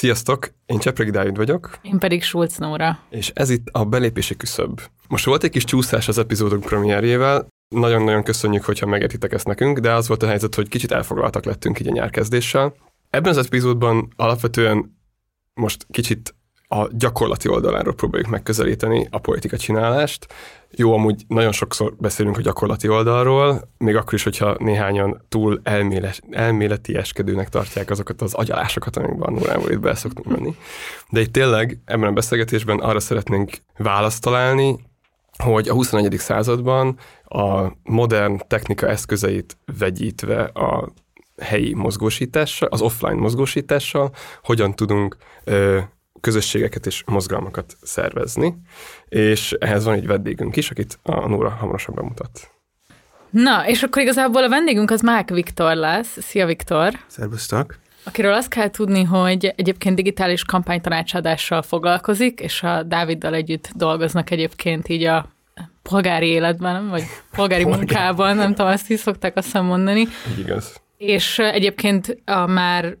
Sziasztok, én Csepregi Dávid vagyok. Én pedig Schulz Nóra. És ez itt a belépési küszöb. Most volt egy kis csúszás az epizódunk premierjével, nagyon-nagyon köszönjük, hogyha megértitek ezt nekünk, de az volt a helyzet, hogy kicsit elfoglaltak lettünk így a nyárkezdéssel. Ebben az epizódban alapvetően most kicsit a gyakorlati oldaláról próbáljuk megközelíteni a politika csinálást. Jó, amúgy nagyon sokszor beszélünk a gyakorlati oldalról, még akkor is, hogyha néhányan túl elméles, elméleti eskedőnek tartják azokat az agyalásokat, amikben Nórával itt be szoktunk menni. De itt tényleg ebben a beszélgetésben arra szeretnénk választ találni, hogy a 21. században a modern technika eszközeit vegyítve a helyi mozgósítással, az offline mozgósítással, hogyan tudunk ö, közösségeket és mozgalmakat szervezni, és ehhez van egy vendégünk is, akit a Nóra hamarosan bemutat. Na, és akkor igazából a vendégünk az Mák Viktor lesz. Szia, Viktor! Szervusztok! Akiről azt kell tudni, hogy egyébként digitális kampánytanácsadással foglalkozik, és a Dáviddal együtt dolgoznak egyébként így a polgári életben, vagy polgári munkában, nem tudom, azt is szokták azt mondani. Így igaz. És egyébként a már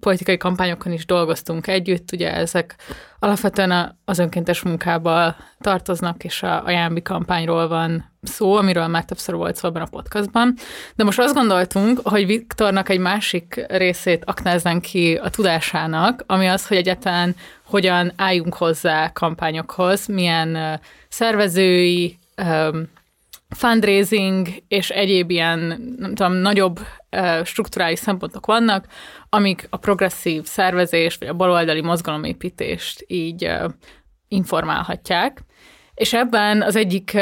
politikai kampányokon is dolgoztunk együtt, ugye ezek alapvetően az önkéntes munkával tartoznak, és a, a Jámbi kampányról van szó, amiről már többször volt szó ebben a podcastban. De most azt gondoltunk, hogy Viktornak egy másik részét aknáznánk ki a tudásának, ami az, hogy egyáltalán hogyan álljunk hozzá kampányokhoz, milyen szervezői, fundraising és egyéb ilyen, nem tudom, nagyobb strukturális szempontok vannak, amik a progresszív szervezést, vagy a baloldali mozgalomépítést így informálhatják. És ebben az egyik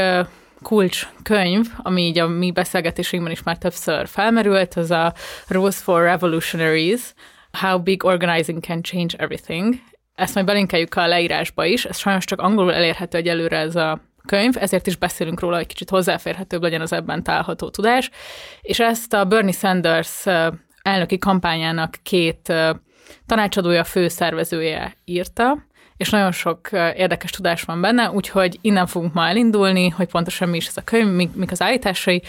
kulcs könyv, ami így a mi beszélgetésünkben is már többször felmerült, az a Rules for Revolutionaries, How Big Organizing Can Change Everything. Ezt majd belinkeljük a leírásba is, ez sajnos csak angolul elérhető egyelőre ez a könyv, ezért is beszélünk róla, hogy kicsit hozzáférhetőbb legyen az ebben található tudás. És ezt a Bernie Sanders elnöki kampányának két tanácsadója, főszervezője írta, és nagyon sok érdekes tudás van benne, úgyhogy innen fogunk ma elindulni, hogy pontosan mi is ez a könyv, mik, az állításai,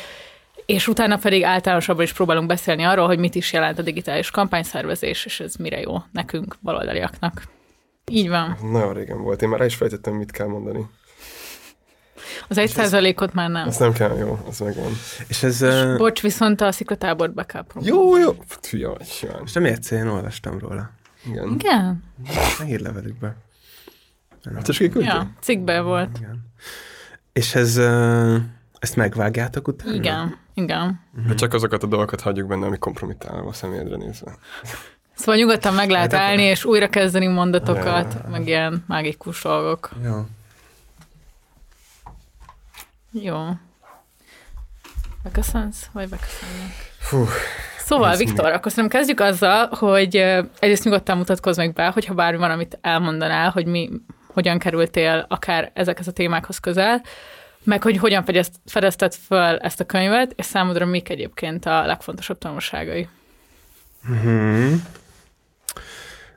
és utána pedig általánosabban is próbálunk beszélni arról, hogy mit is jelent a digitális kampányszervezés, és ez mire jó nekünk, baloldaliaknak. Így van. Nagyon régen volt, én már is fejtettem, mit kell mondani. Az egy százalékot már nem. Ez nem kell, jó, az megvan. És ez... És uh... bocs, viszont a sziklatábort be kell próbálni. Jó, jó. Fia. És nem értsz, én olvastam róla. Igen. Igen? Ne levelükbe. Hát és Ja, cikkbe volt. Igen. És ez... Uh, ezt megvágjátok utána? Igen, igen. Uh-huh. Csak azokat a dolgokat hagyjuk benne, ami kompromittálva a személyedre nézve. Szóval nyugodtan meg lehet hát állni, és újra kezdeni mondatokat, ja. meg ilyen mágikus dolgok. Jó. Jó. Beköszönsz, vagy beköszönnek? Fú, Szóval, Viktor, akkor szerintem kezdjük azzal, hogy egyrészt nyugodtan mutatkozz meg be, hogyha bármi van, amit elmondanál, hogy mi, hogyan kerültél akár ezekhez a témákhoz közel, meg hogy hogyan fedezted föl ezt a könyvet, és számodra mik egyébként a legfontosabb tanulságai. Mm-hmm.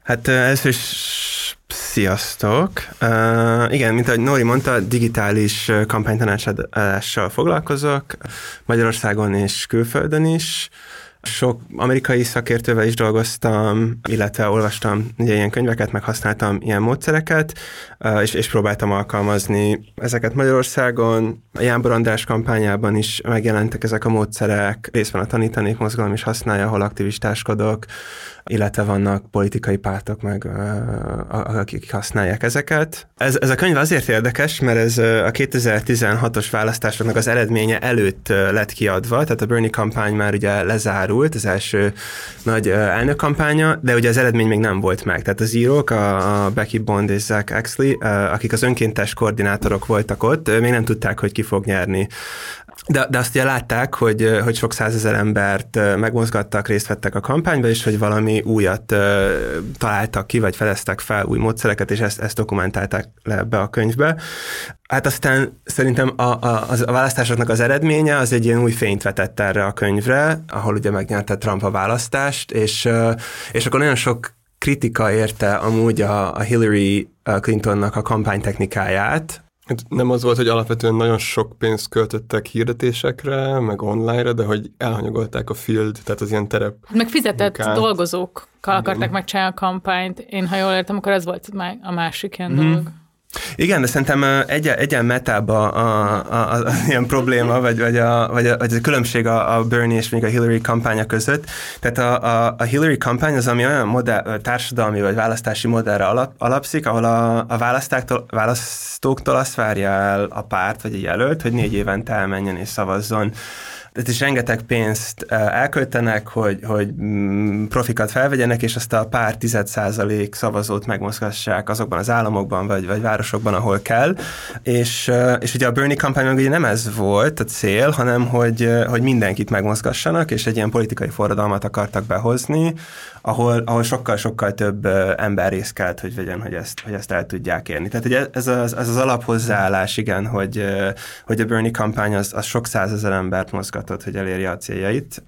Hát először is Sziasztok! Uh, igen, mint ahogy Nori mondta, digitális kampánytanácsadással foglalkozok Magyarországon és külföldön is. Sok amerikai szakértővel is dolgoztam, illetve olvastam ugye ilyen könyveket, meg használtam ilyen módszereket, és, és próbáltam alkalmazni ezeket Magyarországon. A Jánbor András kampányában is megjelentek ezek a módszerek, részben a tanítanék mozgalom is használja, ahol aktivistáskodok, illetve vannak politikai pártok meg, akik használják ezeket. Ez, ez a könyv azért érdekes, mert ez a 2016-os választásoknak az eredménye előtt lett kiadva, tehát a Bernie kampány már ugye lezárult, az első nagy elnökkampánya, de ugye az eredmény még nem volt meg. Tehát az írók, a Becky Bond és Zach Axley, akik az önkéntes koordinátorok voltak ott, még nem tudták, hogy ki fog nyerni de, de azt ugye látták, hogy, hogy sok százezer embert megmozgattak, részt vettek a kampányba, és hogy valami újat találtak ki, vagy feleztek fel új módszereket, és ezt, ezt dokumentálták le be a könyvbe. Hát aztán szerintem a, a, a választásoknak az eredménye az egy ilyen új fényt vetett erre a könyvre, ahol ugye megnyerte Trump a választást, és, és akkor nagyon sok kritika érte amúgy a, a Hillary Clintonnak a kampánytechnikáját, nem az volt, hogy alapvetően nagyon sok pénzt költöttek hirdetésekre, meg online-ra, de hogy elhanyagolták a field, tehát az ilyen terep. Meg fizetett munkát. dolgozókkal akarták megcsinálni a kampányt. Én, ha jól értem, akkor ez volt a másik ilyen Mhm. dolog. Igen, de szerintem ö, egyen, metába a, a, a, a, ilyen probléma, vagy, vagy, a, vagy, a, vagy a különbség a, a Bernie és még a Hillary kampánya között. Tehát a, a, a Hillary kampány az, ami olyan modell, társadalmi vagy választási modellre alap, alapszik, ahol a, a választáktól, választóktól azt várja el a párt vagy a jelölt, hogy négy évente elmenjen és szavazzon tehát is rengeteg pénzt eh, elköltenek, hogy, hogy mm, profikat felvegyenek, és azt a pár tized százalék szavazót megmozgassák azokban az államokban, vagy, vagy városokban, ahol kell. És, eh, és ugye a Bernie kampányban ugye nem ez volt a cél, hanem hogy, eh, hogy mindenkit megmozgassanak, és egy ilyen politikai forradalmat akartak behozni, ahol, ahol sokkal-sokkal több ember részt kellett, hogy vegyen, hogy ezt, hogy ezt el tudják érni. Tehát ugye ez az, ez az alaphozzáállás, igen, hogy, hogy a Bernie kampány az, az sok százezer embert mozgatott, hogy elérje a céljait.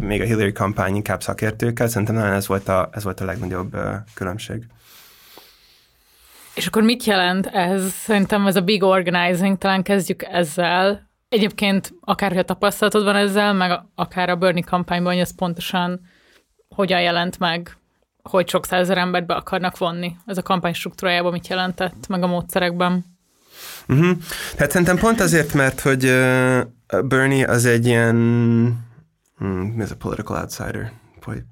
Még a Hillary kampány inkább szakértőkkel, szerintem talán ez volt a, ez volt a legnagyobb különbség. És akkor mit jelent ez? Szerintem ez a big organizing, talán kezdjük ezzel. Egyébként akár, hogy a tapasztalatod van ezzel, meg akár a Bernie kampányban, hogy ez pontosan hogyan jelent meg, hogy sok százezer embert be akarnak vonni. Ez a kampány struktúrájában mit jelentett, meg a módszerekben? Uh-huh. Tehát szerintem pont azért, mert hogy Bernie az egy ilyen, hmm, mi ez a political outsider? Poli-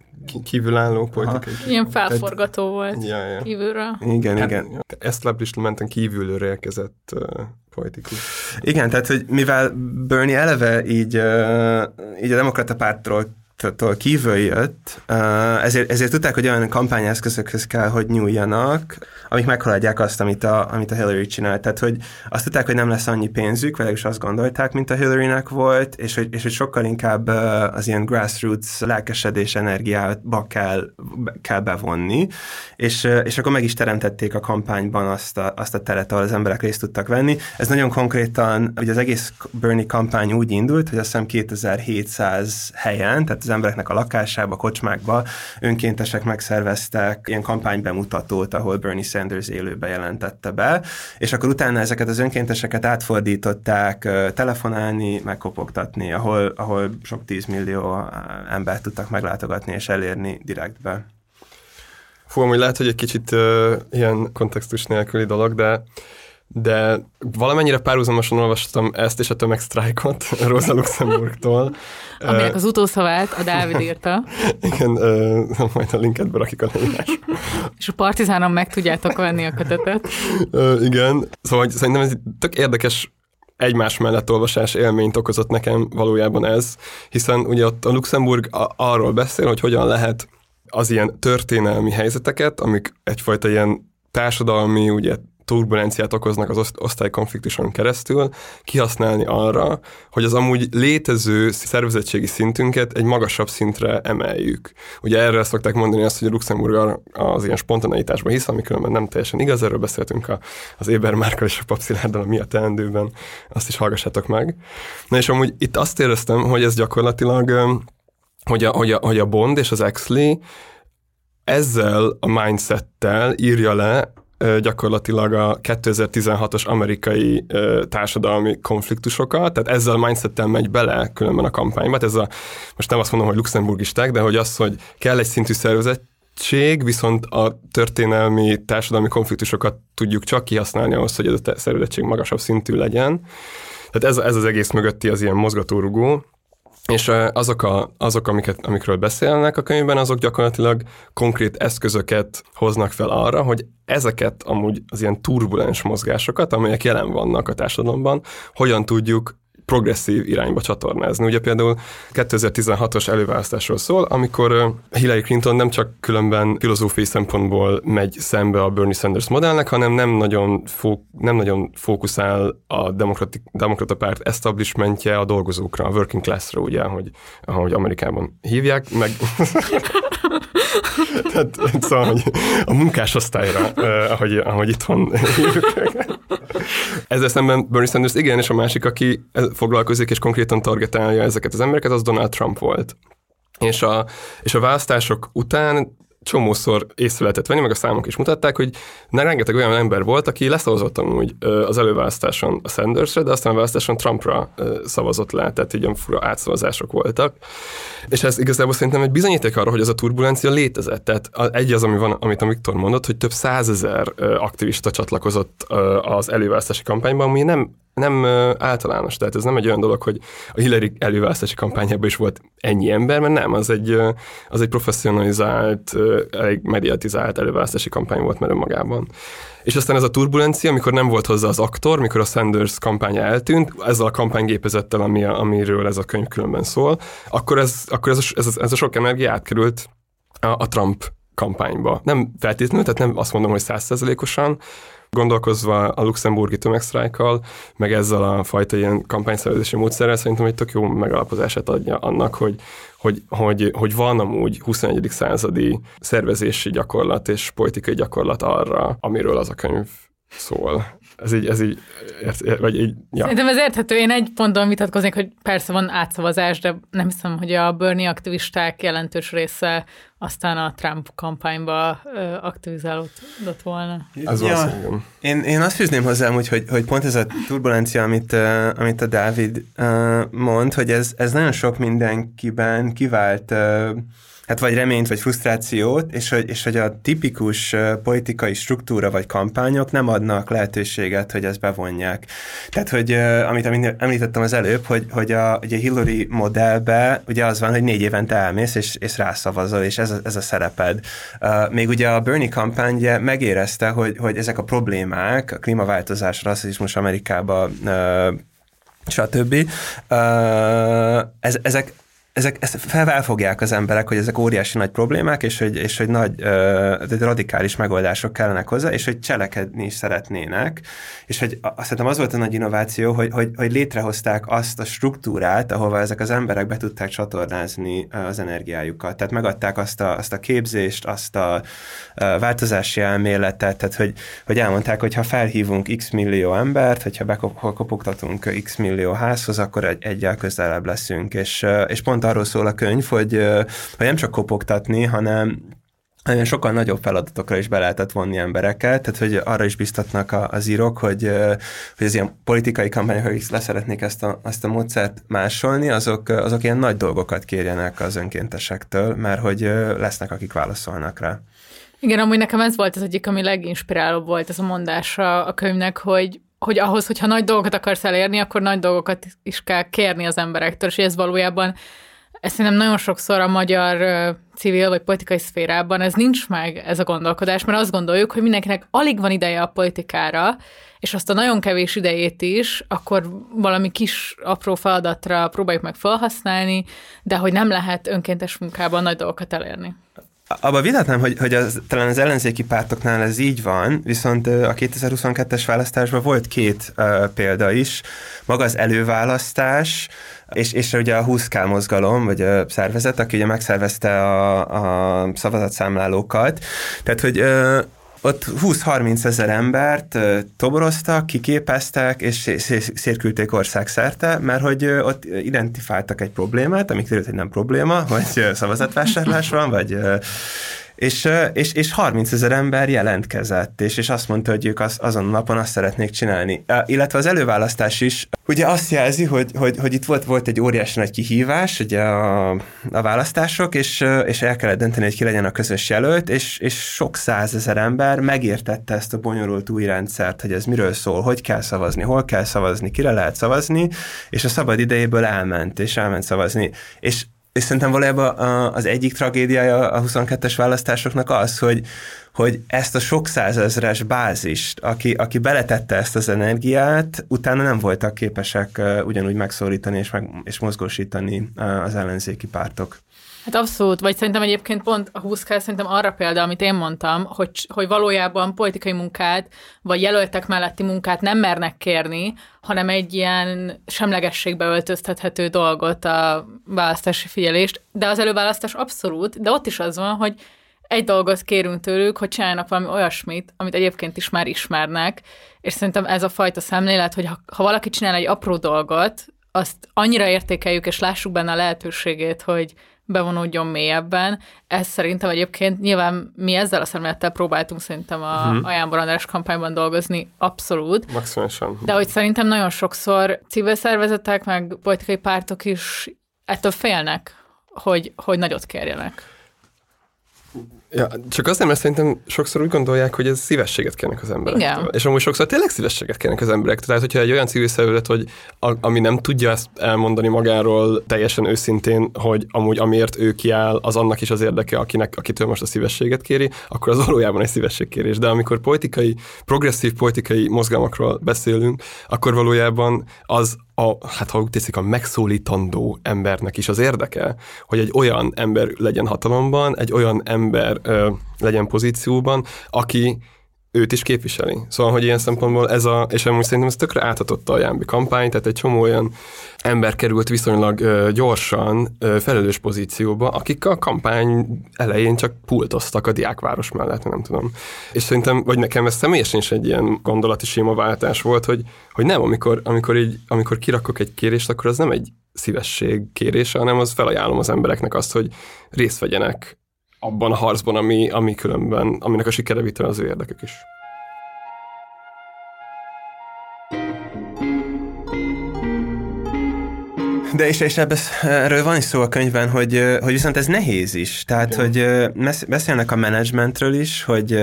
Kívülálló politikai. Ilyen felforgató volt Ja, ja. kívülről. Igen, Hát, igen. establishmenten kívülről érkezett uh, politikus. Igen, tehát hogy mivel Bernie eleve így, uh, így a demokrata pártról tól kívül jött, ezért, ezért tudták, hogy olyan kampányeszközökhöz kell, hogy nyúljanak, amik meghaladják azt, amit a, amit a Hillary csinált. Tehát, hogy azt tudták, hogy nem lesz annyi pénzük, vagy is azt gondolták, mint a Hillary-nek volt, és hogy, és hogy sokkal inkább az ilyen grassroots lelkesedés energiába kell, kell bevonni, és, és akkor meg is teremtették a kampányban azt a, azt a teret, ahol az emberek részt tudtak venni. Ez nagyon konkrétan, ugye az egész Bernie kampány úgy indult, hogy azt hiszem 2700 helyen, tehát az embereknek a lakásába, kocsmákba önkéntesek megszerveztek ilyen kampánybemutatót, ahol Bernie Sanders élőbe jelentette be, és akkor utána ezeket az önkénteseket átfordították telefonálni, megkopogtatni, ahol, ahol sok tízmillió embert tudtak meglátogatni és elérni direktbe. Fú, hogy lehet, hogy egy kicsit uh, ilyen kontextus nélküli dolog, de de valamennyire párhuzamosan olvastam ezt és a tömegsztrájkot Rosa Luxemburgtól. Aminek az utószavát a Dávid írta. Igen, uh, majd a linket berakjuk a leírás. És a Partizánon meg tudjátok venni a kötetet. Uh, igen, szóval hogy szerintem ez egy tök érdekes egymás mellett olvasás élményt okozott nekem valójában ez, hiszen ugye ott a Luxemburg arról beszél, hogy hogyan lehet az ilyen történelmi helyzeteket, amik egyfajta ilyen társadalmi, ugye turbulenciát okoznak az oszt- osztálykonfliktuson keresztül, kihasználni arra, hogy az amúgy létező szervezettségi szintünket egy magasabb szintre emeljük. Ugye erre szokták mondani azt, hogy a Luxemburg az ilyen spontaneitásban hisz, ami különben nem teljesen igaz, erről beszéltünk a, az Éber Márkal és a Papszilárdal a Mi a teendőben, azt is hallgassátok meg. Na és amúgy itt azt éreztem, hogy ez gyakorlatilag, hogy a, hogy a, hogy a Bond és az Exley ezzel a mindsettel írja le gyakorlatilag a 2016-os amerikai társadalmi konfliktusokat, tehát ezzel a mindsettel megy bele különben a kampányba. Tehát ez a, most nem azt mondom, hogy luxemburgisták, de hogy az, hogy kell egy szintű szervezettség, viszont a történelmi társadalmi konfliktusokat tudjuk csak kihasználni ahhoz, hogy ez a szervezettség magasabb szintű legyen. Tehát ez, ez az egész mögötti az ilyen mozgatórugó. És azok, a, azok amiket, amikről beszélnek a könyvben, azok gyakorlatilag konkrét eszközöket hoznak fel arra, hogy ezeket amúgy az ilyen turbulens mozgásokat, amelyek jelen vannak a társadalomban, hogyan tudjuk progresszív irányba csatornázni. Ugye például 2016-os előválasztásról szól, amikor Hillary Clinton nem csak különben filozófiai szempontból megy szembe a Bernie Sanders modellnek, hanem nem nagyon, fó, nem nagyon fókuszál a demokratik, demokrata párt establishmentje a dolgozókra, a working classra, ugye, ahogy, ahogy Amerikában hívják, meg Tehát, szóval, hogy a munkásosztályra, eh, ahogy, ahogy itthon hívjuk. Ezzel szemben Bernie Sanders igen, és a másik, aki foglalkozik és konkrétan targetálja ezeket az embereket, az Donald Trump volt. És a, és a választások után csomószor észre lehetett venni, meg a számok is mutatták, hogy ne rengeteg olyan ember volt, aki leszavazott amúgy az előválasztáson a Sandersre, de aztán a választáson Trumpra szavazott le, tehát így olyan fura átszavazások voltak. És ez igazából szerintem egy bizonyíték arra, hogy ez a turbulencia létezett. Tehát egy az, ami van, amit a Viktor mondott, hogy több százezer aktivista csatlakozott az előválasztási kampányban, ami nem nem általános, tehát ez nem egy olyan dolog, hogy a Hillary előválasztási kampányában is volt ennyi ember, mert nem, az egy, az egy professzionalizált, elég mediatizált előválasztási kampány volt már önmagában. És aztán ez a turbulencia, amikor nem volt hozzá az aktor, mikor a Sanders kampánya eltűnt, ezzel a kampánygépezettel, ami, amiről ez a könyv különben szól, akkor ez, akkor ez, a, ez, a, ez a sok energia átkerült a, a Trump kampányba. Nem feltétlenül, tehát nem azt mondom, hogy százszerzelékosan, Gondolkozva a luxemburgi tömegsztrájkkal, meg ezzel a fajta ilyen kampányszervezési módszerrel szerintem egy tök jó megalapozását adja annak, hogy, hogy, hogy, hogy van amúgy 21. századi szervezési gyakorlat és politikai gyakorlat arra, amiről az a könyv szól. Ez így, ez így, vagy így, ja. Szerintem ez érthető. Én egy ponton vitatkoznék, hogy persze van átszavazás, de nem hiszem, hogy a Bernie aktivisták jelentős része aztán a Trump kampányba aktivizálódott volna. Ez ja. Én, én azt fűzném hozzám, hogy, hogy, hogy pont ez a turbulencia, amit, uh, amit a Dávid uh, mond, hogy ez, ez nagyon sok mindenkiben kivált uh, hát vagy reményt, vagy frusztrációt, és hogy, és hogy a tipikus politikai struktúra vagy kampányok nem adnak lehetőséget, hogy ezt bevonják. Tehát, hogy amit, említettem az előbb, hogy, hogy a, ugye Hillary modellbe ugye az van, hogy négy évente elmész, és, és rászavazol, és ez a, ez a szereped. Még ugye a Bernie kampány ugye megérezte, hogy, hogy ezek a problémák, a klímaváltozás, rasszizmus Amerikában stb. Ez, ezek, ezek, ezt felfogják az emberek, hogy ezek óriási nagy problémák, és hogy, és hogy nagy, uh, radikális megoldások kellenek hozzá, és hogy cselekedni is szeretnének, és hogy azt hiszem az volt a nagy innováció, hogy, hogy, hogy létrehozták azt a struktúrát, ahova ezek az emberek be tudták csatornázni az energiájukat. Tehát megadták azt a, azt a képzést, azt a változási elméletet, tehát hogy, hogy elmondták, hogy ha felhívunk x millió embert, hogyha bekopogtatunk x millió házhoz, akkor egy, egyel közelebb leszünk, és, és pont pont arról szól a könyv, hogy, hogy nem csak kopogtatni, hanem sokkal nagyobb feladatokra is be lehetett vonni embereket, tehát hogy arra is biztatnak az írók, hogy, hogy az ilyen politikai kampányok, akik leszeretnék ezt a, ezt a módszert másolni, azok, azok ilyen nagy dolgokat kérjenek az önkéntesektől, mert hogy lesznek, akik válaszolnak rá. Igen, amúgy nekem ez volt az egyik, ami leginspirálóbb volt ez a mondása a könyvnek, hogy hogy ahhoz, hogyha nagy dolgokat akarsz elérni, akkor nagy dolgokat is kell kérni az emberektől, és ez valójában ezt szerintem nagyon sokszor a magyar civil vagy politikai szférában ez nincs meg, ez a gondolkodás, mert azt gondoljuk, hogy mindenkinek alig van ideje a politikára, és azt a nagyon kevés idejét is, akkor valami kis apró feladatra próbáljuk meg felhasználni, de hogy nem lehet önkéntes munkában nagy dolgokat elérni. Abba vitatnám, hogy, hogy az, talán az ellenzéki pártoknál ez így van, viszont a 2022-es választásban volt két uh, példa is. Maga az előválasztás, és, és ugye a 20K mozgalom, vagy a szervezet, aki ugye megszervezte a, a szavazatszámlálókat. Tehát, hogy uh, ott 20-30 ezer embert toboroztak, kiképeztek, és szétküldték országszerte, mert hogy ott identifáltak egy problémát, amik kiderült, hogy nem probléma, hogy szavazatvásárlás van, vagy és, és, és 30 ezer ember jelentkezett, és, és azt mondta, hogy ők az, azon a napon azt szeretnék csinálni. Illetve az előválasztás is ugye azt jelzi, hogy, hogy, hogy itt volt, volt egy óriási nagy kihívás, ugye a, a választások, és, és el kellett dönteni, hogy ki legyen a közös jelölt, és, és sok százezer ember megértette ezt a bonyolult új rendszert, hogy ez miről szól, hogy kell szavazni, hol kell szavazni, kire lehet szavazni, és a szabad idejéből elment, és elment szavazni. És és szerintem valójában az egyik tragédiája a 22-es választásoknak az, hogy, hogy ezt a sok százezres bázist, aki, aki beletette ezt az energiát, utána nem voltak képesek ugyanúgy megszólítani és, meg, és mozgósítani az ellenzéki pártok. Hát abszolút, vagy szerintem egyébként pont a 20 szerintem arra példa, amit én mondtam, hogy, hogy valójában politikai munkát, vagy jelöltek melletti munkát nem mernek kérni, hanem egy ilyen semlegességbe öltöztethető dolgot, a választási figyelést, de az előválasztás abszolút, de ott is az van, hogy egy dolgot kérünk tőlük, hogy csináljanak valami olyasmit, amit egyébként is már ismernek, és szerintem ez a fajta szemlélet, hogy ha, ha valaki csinál egy apró dolgot, azt annyira értékeljük, és lássuk benne a lehetőségét, hogy bevonódjon mélyebben. Ez szerintem egyébként nyilván mi ezzel a szemlélettel próbáltunk szerintem a, hmm. a Jánbor András kampányban dolgozni, abszolút. Maximálisan. De hogy szerintem nagyon sokszor civil szervezetek, meg politikai pártok is ettől félnek, hogy, hogy nagyot kérjenek. Ja, csak azért, mert szerintem sokszor úgy gondolják, hogy ez szívességet kérnek az emberektől. Igen. És amúgy sokszor tényleg szívességet kérnek az emberektől. Tehát, hogyha egy olyan civil szervezet, hogy a, ami nem tudja ezt elmondani magáról teljesen őszintén, hogy amúgy amiért ő kiáll, az annak is az érdeke, akinek, akitől most a szívességet kéri, akkor az valójában egy szívességkérés. De amikor politikai, progresszív politikai mozgalmakról beszélünk, akkor valójában az a, hát ha úgy teszik, a megszólítandó embernek is az érdeke, hogy egy olyan ember legyen hatalomban, egy olyan ember ö, legyen pozícióban, aki őt is képviseli. Szóval, hogy ilyen szempontból ez a, és amúgy szerintem ez tökre áthatotta a Jámbi kampány, tehát egy csomó olyan ember került viszonylag ö, gyorsan ö, felelős pozícióba, akik a kampány elején csak pultoztak a diákváros mellett, nem tudom. És szerintem, vagy nekem ez személyesen is egy ilyen gondolati sémaváltás volt, hogy, hogy nem, amikor, amikor, így, amikor kirakok egy kérést, akkor az nem egy szívesség kérése, hanem az felajánlom az embereknek azt, hogy részt vegyenek abban a harcban, ami, ami különben, aminek a sikere vitte az ő érdekük is. De és, és ebből, erről van is szó a könyvben, hogy, hogy viszont ez nehéz is. Tehát, Igen. hogy beszélnek a menedzsmentről is, hogy,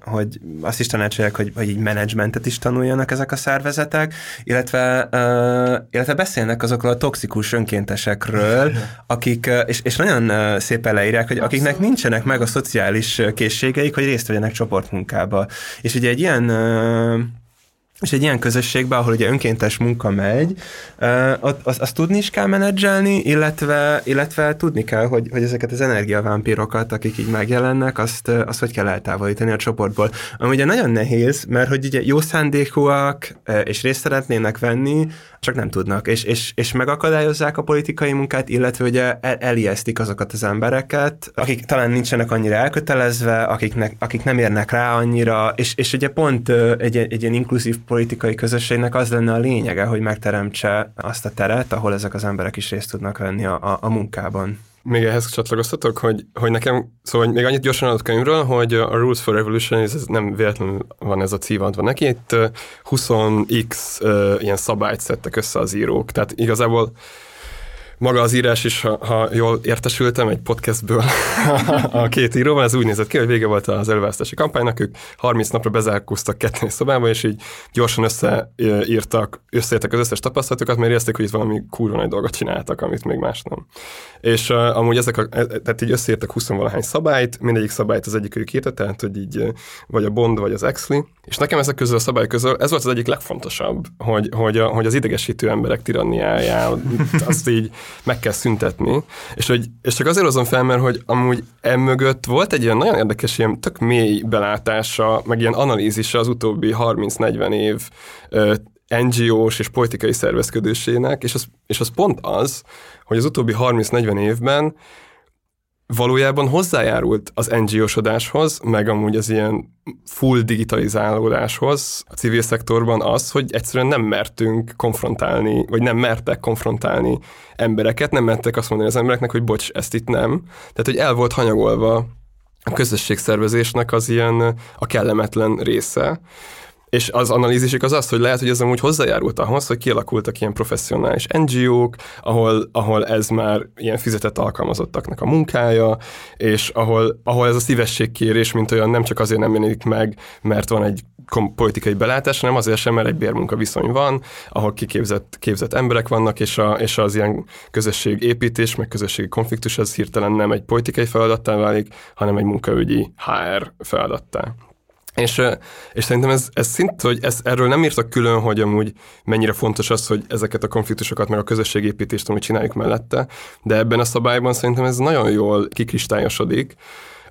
hogy azt is tanácsolják, hogy, hogy így menedzsmentet is tanuljanak ezek a szervezetek, illetve, illetve beszélnek azokról a toxikus önkéntesekről, akik, és, és nagyon szépen leírják, hogy akiknek nincsenek meg a szociális készségeik, hogy részt vegyenek csoportmunkába. És ugye egy ilyen és egy ilyen közösségben, ahol ugye önkéntes munka megy, azt, azt tudni is kell menedzselni, illetve, illetve tudni kell, hogy, hogy ezeket az energiavámpírokat, akik így megjelennek, azt, azt hogy kell eltávolítani a csoportból. Ami ugye nagyon nehéz, mert hogy ugye jó szándékúak, és részt szeretnének venni, csak nem tudnak, és, és, és megakadályozzák a politikai munkát, illetve ugye el, elijesztik azokat az embereket, akik talán nincsenek annyira elkötelezve, akiknek, akik nem érnek rá annyira, és, és ugye pont egy, egy ilyen inkluzív politikai közösségnek az lenne a lényege, hogy megteremtse azt a teret, ahol ezek az emberek is részt tudnak venni a, a, a munkában. Még ehhez csatlakoztatok, hogy, hogy nekem, szóval még annyit gyorsan adott könyvről, hogy a Rules for Revolution, ez nem véletlenül van ez a cím adva neki, itt 20x uh, ilyen szabályt szedtek össze az írók, tehát igazából maga az írás is, ha, ha jól értesültem egy podcastből a két íróval, ez úgy nézett ki, hogy vége volt az előválasztási kampánynak, ők 30 napra bezárkóztak kettő szobába, és így gyorsan összeírtak, összeírtak az összes tapasztalatokat, mert érezték, hogy itt valami kurva nagy dolgot csináltak, amit még más nem. És uh, amúgy ezek a, e, tehát így összeírtak 20 valahány szabályt, mindegyik szabályt az egyik ők írta, tehát hogy így vagy a Bond, vagy az Exley, és nekem ezek közül a szabály közül ez volt az egyik legfontosabb, hogy, hogy, a, hogy az idegesítő emberek tiranniáját azt így meg kell szüntetni, és, hogy, és csak azért hozom fel, mert hogy amúgy emögött volt egy ilyen nagyon érdekes, ilyen tök mély belátása, meg ilyen analízise az utóbbi 30-40 év NGO-s és politikai szervezkedésének, és az, és az pont az, hogy az utóbbi 30-40 évben valójában hozzájárult az NGO-sodáshoz, meg amúgy az ilyen full digitalizálódáshoz a civil szektorban az, hogy egyszerűen nem mertünk konfrontálni, vagy nem mertek konfrontálni embereket, nem mertek azt mondani az embereknek, hogy bocs, ezt itt nem. Tehát, hogy el volt hanyagolva a közösségszervezésnek az ilyen a kellemetlen része. És az analízisük az az, hogy lehet, hogy ez amúgy hozzájárult ahhoz, hogy kialakultak ilyen professzionális NGO-k, ahol, ahol ez már ilyen fizetett alkalmazottaknak a munkája, és ahol, ahol ez a szívességkérés, mint olyan nem csak azért nem jelenik meg, mert van egy politikai belátás, hanem azért sem, mert egy bérmunka viszony van, ahol kiképzett képzett emberek vannak, és, a, és az ilyen közösségépítés, meg közösségi konfliktus az hirtelen nem egy politikai feladattá válik, hanem egy munkaügyi HR feladattá. És, és szerintem ez, ez szint, hogy ez, erről nem írtak külön, hogy amúgy mennyire fontos az, hogy ezeket a konfliktusokat, meg a közösségépítést amúgy csináljuk mellette, de ebben a szabályban szerintem ez nagyon jól kikristályosodik,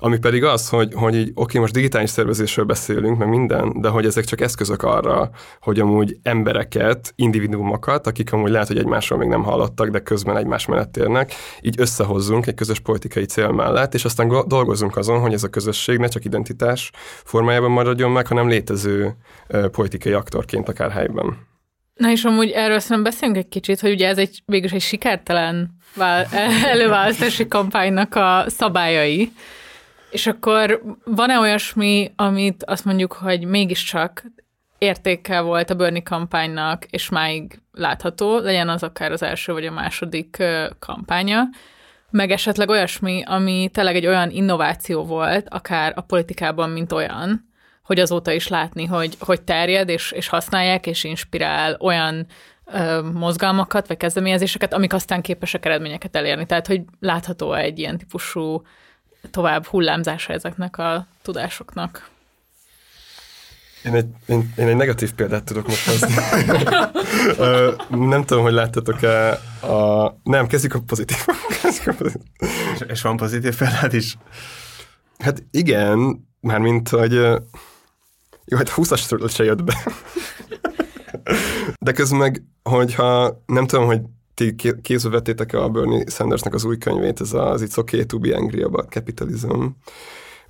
ami pedig az, hogy, hogy így, oké, most digitális szervezésről beszélünk, meg minden, de hogy ezek csak eszközök arra, hogy amúgy embereket, individuumokat, akik amúgy lehet, hogy egymásról még nem hallottak, de közben egymás mellett érnek, így összehozzunk egy közös politikai cél mellett, és aztán dolgozunk azon, hogy ez a közösség ne csak identitás formájában maradjon meg, hanem létező politikai aktorként akár helyben. Na és amúgy erről szerintem beszélünk egy kicsit, hogy ugye ez egy végülis egy sikertelen előválasztási kampánynak a szabályai, és akkor van-e olyasmi, amit azt mondjuk, hogy mégiscsak értéke volt a Bernie kampánynak, és máig látható, legyen az akár az első vagy a második kampánya, meg esetleg olyasmi, ami tényleg egy olyan innováció volt, akár a politikában, mint olyan, hogy azóta is látni, hogy, hogy terjed, és, és használják, és inspirál olyan ö, mozgalmakat, vagy kezdeményezéseket, amik aztán képesek eredményeket elérni. Tehát, hogy látható egy ilyen típusú tovább hullámzása ezeknek a tudásoknak. Én egy, én, én egy negatív példát tudok most hozni. nem tudom, hogy láttatok-e a... Nem, kezdjük a pozitív. kezdjük a pozitív. És, és van pozitív példát is? Hát igen, mármint, hogy... Jó, hát 20-as se jött be. De közben meg, hogyha nem tudom, hogy ti kézbe vettétek-e a Bernie Sandersnek az új könyvét, ez az It's Okay to be Angry about Capitalism.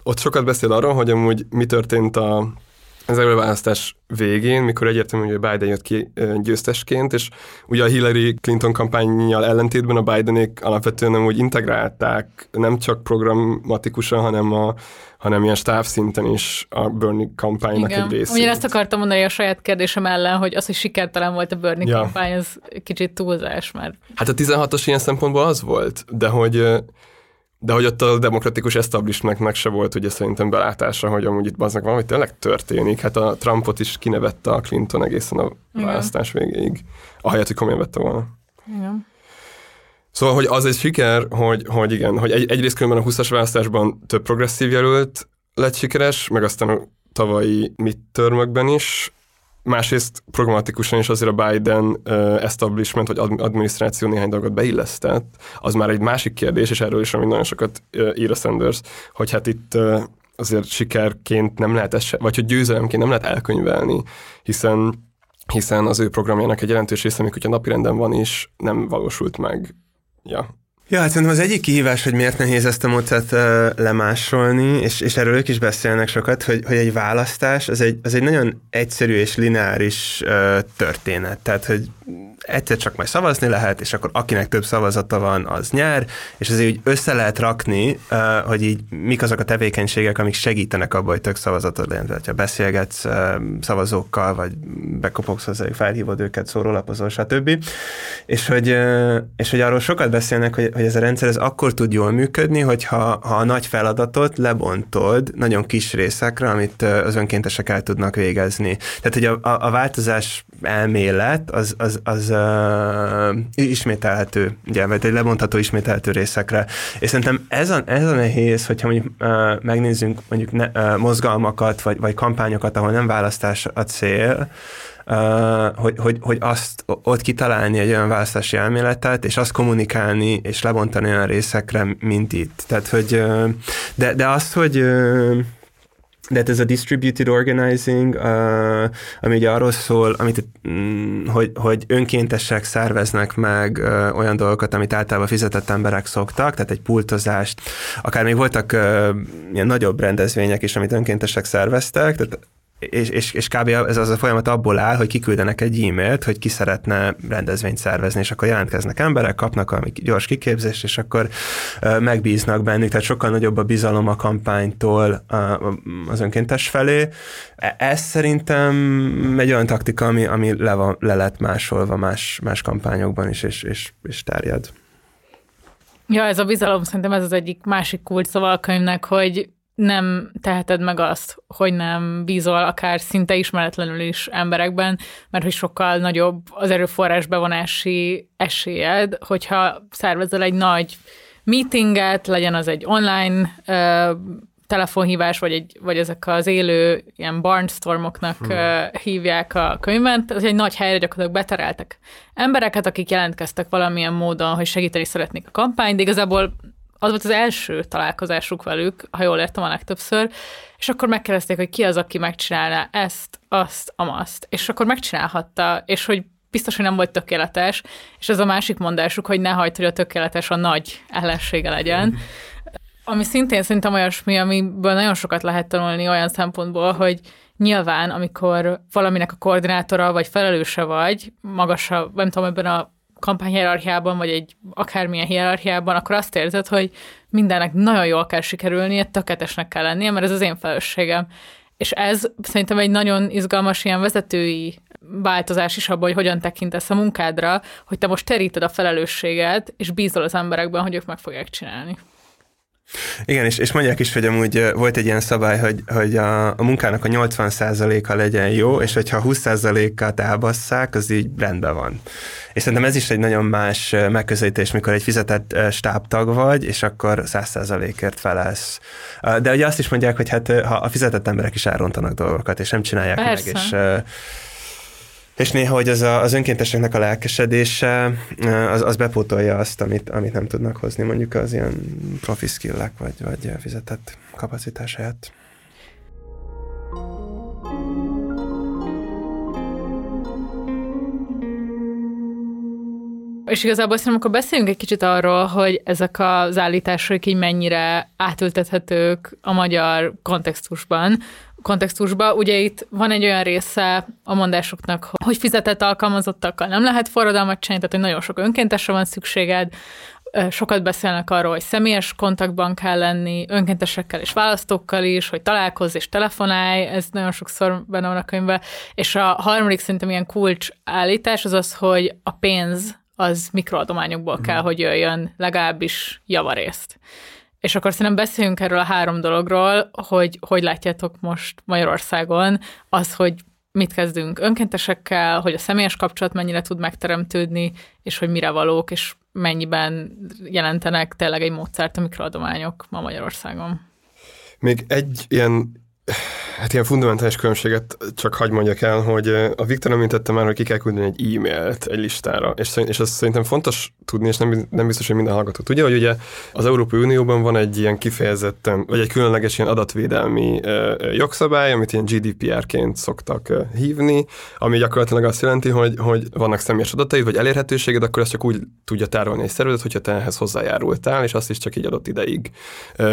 Ott sokat beszél arról, hogy amúgy mi történt a az előválasztás végén, mikor egyértelmű, hogy Biden jött ki győztesként, és ugye a Hillary Clinton kampányjal ellentétben a Bidenék alapvetően nem úgy integrálták, nem csak programatikusan, hanem, a, hanem ilyen szinten is a Bernie kampánynak Igen. egy részét. Ugye ezt akartam mondani a saját kérdésem ellen, hogy az, hogy sikertelen volt a Bernie ja. kampány, az kicsit túlzás már. Hát a 16-os ilyen szempontból az volt, de hogy de hogy ott a demokratikus establishmentnek se volt ugye szerintem belátása, hogy amúgy itt baznak valami tényleg történik. Hát a Trumpot is kinevette a Clinton egészen a választás végéig, ahelyett, hogy komolyan vette volna. Igen. Szóval, hogy az egy siker, hogy, hogy igen, hogy egy, egyrészt különben a 20-as választásban több progresszív jelölt lett sikeres, meg aztán a tavalyi midtermökben is, Másrészt programatikusan is azért a Biden uh, establishment vagy adminisztráció néhány dolgot beillesztett, az már egy másik kérdés, és erről is, amit nagyon sokat uh, ír a Sanders, hogy hát itt uh, azért sikerként nem lehet ezt se, vagy hogy győzelemként nem lehet elkönyvelni, hiszen hiszen az ő programjának egy jelentős része, amikor a napirenden van is, nem valósult meg. Ja, Ja, hát szerintem az egyik kihívás, hogy miért nehéz ezt a módszert uh, lemásolni, és, és erről ők is beszélnek sokat, hogy, hogy egy választás az egy, az egy nagyon egyszerű és lineáris uh, történet. Tehát, hogy egyszer csak majd szavazni lehet, és akkor akinek több szavazata van, az nyer, és azért úgy össze lehet rakni, hogy így mik azok a tevékenységek, amik segítenek abban, hogy tök szavazatod legyen. Tehát, ha beszélgetsz szavazókkal, vagy bekopogsz hozzá, felhívod őket, szórólapozol, stb. És hogy, és hogy arról sokat beszélnek, hogy, hogy ez a rendszer ez akkor tud jól működni, hogyha ha a nagy feladatot lebontod nagyon kis részekre, amit az önkéntesek el tudnak végezni. Tehát, hogy a, a, a változás elmélet az, az, az uh, ismételhető, ugye, vagy egy lebontható ismételhető részekre. És szerintem ez a, ez a nehéz, hogyha mondjuk uh, megnézzünk mondjuk ne, uh, mozgalmakat, vagy, vagy kampányokat, ahol nem választás a cél, hogy, hogy, hogy azt ott kitalálni egy olyan választási elméletet, és azt kommunikálni, és lebontani olyan részekre, mint itt. Tehát, hogy, de, de azt, hogy de hát ez a distributed organizing, uh, ami ugye arról szól, amit, mm, hogy, hogy önkéntesek szerveznek meg uh, olyan dolgokat, amit általában fizetett emberek szoktak, tehát egy pultozást, akár még voltak uh, ilyen nagyobb rendezvények is, amit önkéntesek szerveztek, tehát és, és, és kb. ez az a folyamat abból áll, hogy kiküldenek egy e-mailt, hogy ki szeretne rendezvényt szervezni, és akkor jelentkeznek emberek, kapnak valami gyors kiképzést, és akkor megbíznak bennük, tehát sokkal nagyobb a bizalom a kampánytól az önkéntes felé. E, ez szerintem egy olyan taktika, ami, ami le, van, le lett másolva más, más kampányokban is, és, és, és terjed. Ja, ez a bizalom szerintem ez az egyik másik kult szóval a könyvnek, hogy nem teheted meg azt, hogy nem bízol akár szinte ismeretlenül is emberekben, mert hogy sokkal nagyobb az erőforrás bevonási esélyed, hogyha szervezel egy nagy meetinget, legyen az egy online uh, telefonhívás, vagy, egy, vagy ezek az élő ilyen barnstormoknak hmm. uh, hívják a könyvben, ez egy nagy helyre gyakorlatilag betereltek embereket, akik jelentkeztek valamilyen módon, hogy segíteni szeretnék a kampányt, de igazából az volt az első találkozásuk velük, ha jól értem a legtöbbször, és akkor megkérdezték, hogy ki az, aki megcsinálná ezt, azt, amaszt, és akkor megcsinálhatta, és hogy biztos, hogy nem volt tökéletes, és ez a másik mondásuk, hogy ne hagyd, hogy a tökéletes a nagy ellensége legyen. Ami szintén szerintem olyasmi, amiből nagyon sokat lehet tanulni olyan szempontból, hogy nyilván, amikor valaminek a koordinátora vagy felelőse vagy, magasabb, nem tudom, ebben a kampányhierarchiában, vagy egy akármilyen hierarchiában, akkor azt érzed, hogy mindennek nagyon jól kell sikerülnie, tökéletesnek kell lennie, mert ez az én felelősségem. És ez szerintem egy nagyon izgalmas ilyen vezetői változás is abban, hogy hogyan tekintesz a munkádra, hogy te most teríted a felelősséget, és bízol az emberekben, hogy ők meg fogják csinálni. Igen, és, és mondják is, hogy amúgy volt egy ilyen szabály, hogy, hogy a, a munkának a 80%-a legyen jó, és hogyha 20%-át elbasszák, az így rendben van. És szerintem ez is egy nagyon más megközelítés, mikor egy fizetett stábtag vagy, és akkor 100%-ért felelsz. De ugye azt is mondják, hogy hát ha a fizetett emberek is elrontanak dolgokat, és nem csinálják Persze. meg, és és néha, hogy az, a, az önkénteseknek a lelkesedése, az, az bepótolja azt, amit, amit nem tudnak hozni mondjuk az ilyen profi skillek, vagy, vagy fizetett kapacitás helyett. És igazából szerintem akkor beszéljünk egy kicsit arról, hogy ezek az állítások így mennyire átültethetők a magyar kontextusban kontextusban. Ugye itt van egy olyan része a mondásoknak, hogy fizetett alkalmazottakkal nem lehet forradalmat csinálni, tehát hogy nagyon sok önkéntesre van szükséged, sokat beszélnek arról, hogy személyes kontaktban kell lenni, önkéntesekkel és választókkal is, hogy találkozz és telefonálj, ez nagyon sokszor benne van a könyvben. És a harmadik szerintem ilyen kulcs állítás az az, hogy a pénz az mikroadományokból mm. kell, hogy jöjjön, legalábbis javarészt. És akkor szerintem beszéljünk erről a három dologról, hogy hogy látjátok most Magyarországon az, hogy mit kezdünk önkéntesekkel, hogy a személyes kapcsolat mennyire tud megteremtődni, és hogy mire valók, és mennyiben jelentenek tényleg egy módszert a mikroadományok ma Magyarországon. Még egy ilyen Hát ilyen fundamentális különbséget csak hagy mondjak el, hogy a Viktor említette már, hogy ki kell küldeni egy e-mailt egy listára, és, és ez szerintem fontos tudni, és nem, nem biztos, hogy minden hallgató tudja, hogy ugye az Európai Unióban van egy ilyen kifejezetten, vagy egy különleges ilyen adatvédelmi jogszabály, amit ilyen GDPR-ként szoktak hívni, ami gyakorlatilag azt jelenti, hogy, hogy vannak személyes adataid, vagy elérhetőséged, akkor ezt csak úgy tudja tárolni egy szervezet, hogyha te ehhez hozzájárultál, és azt is csak egy adott ideig.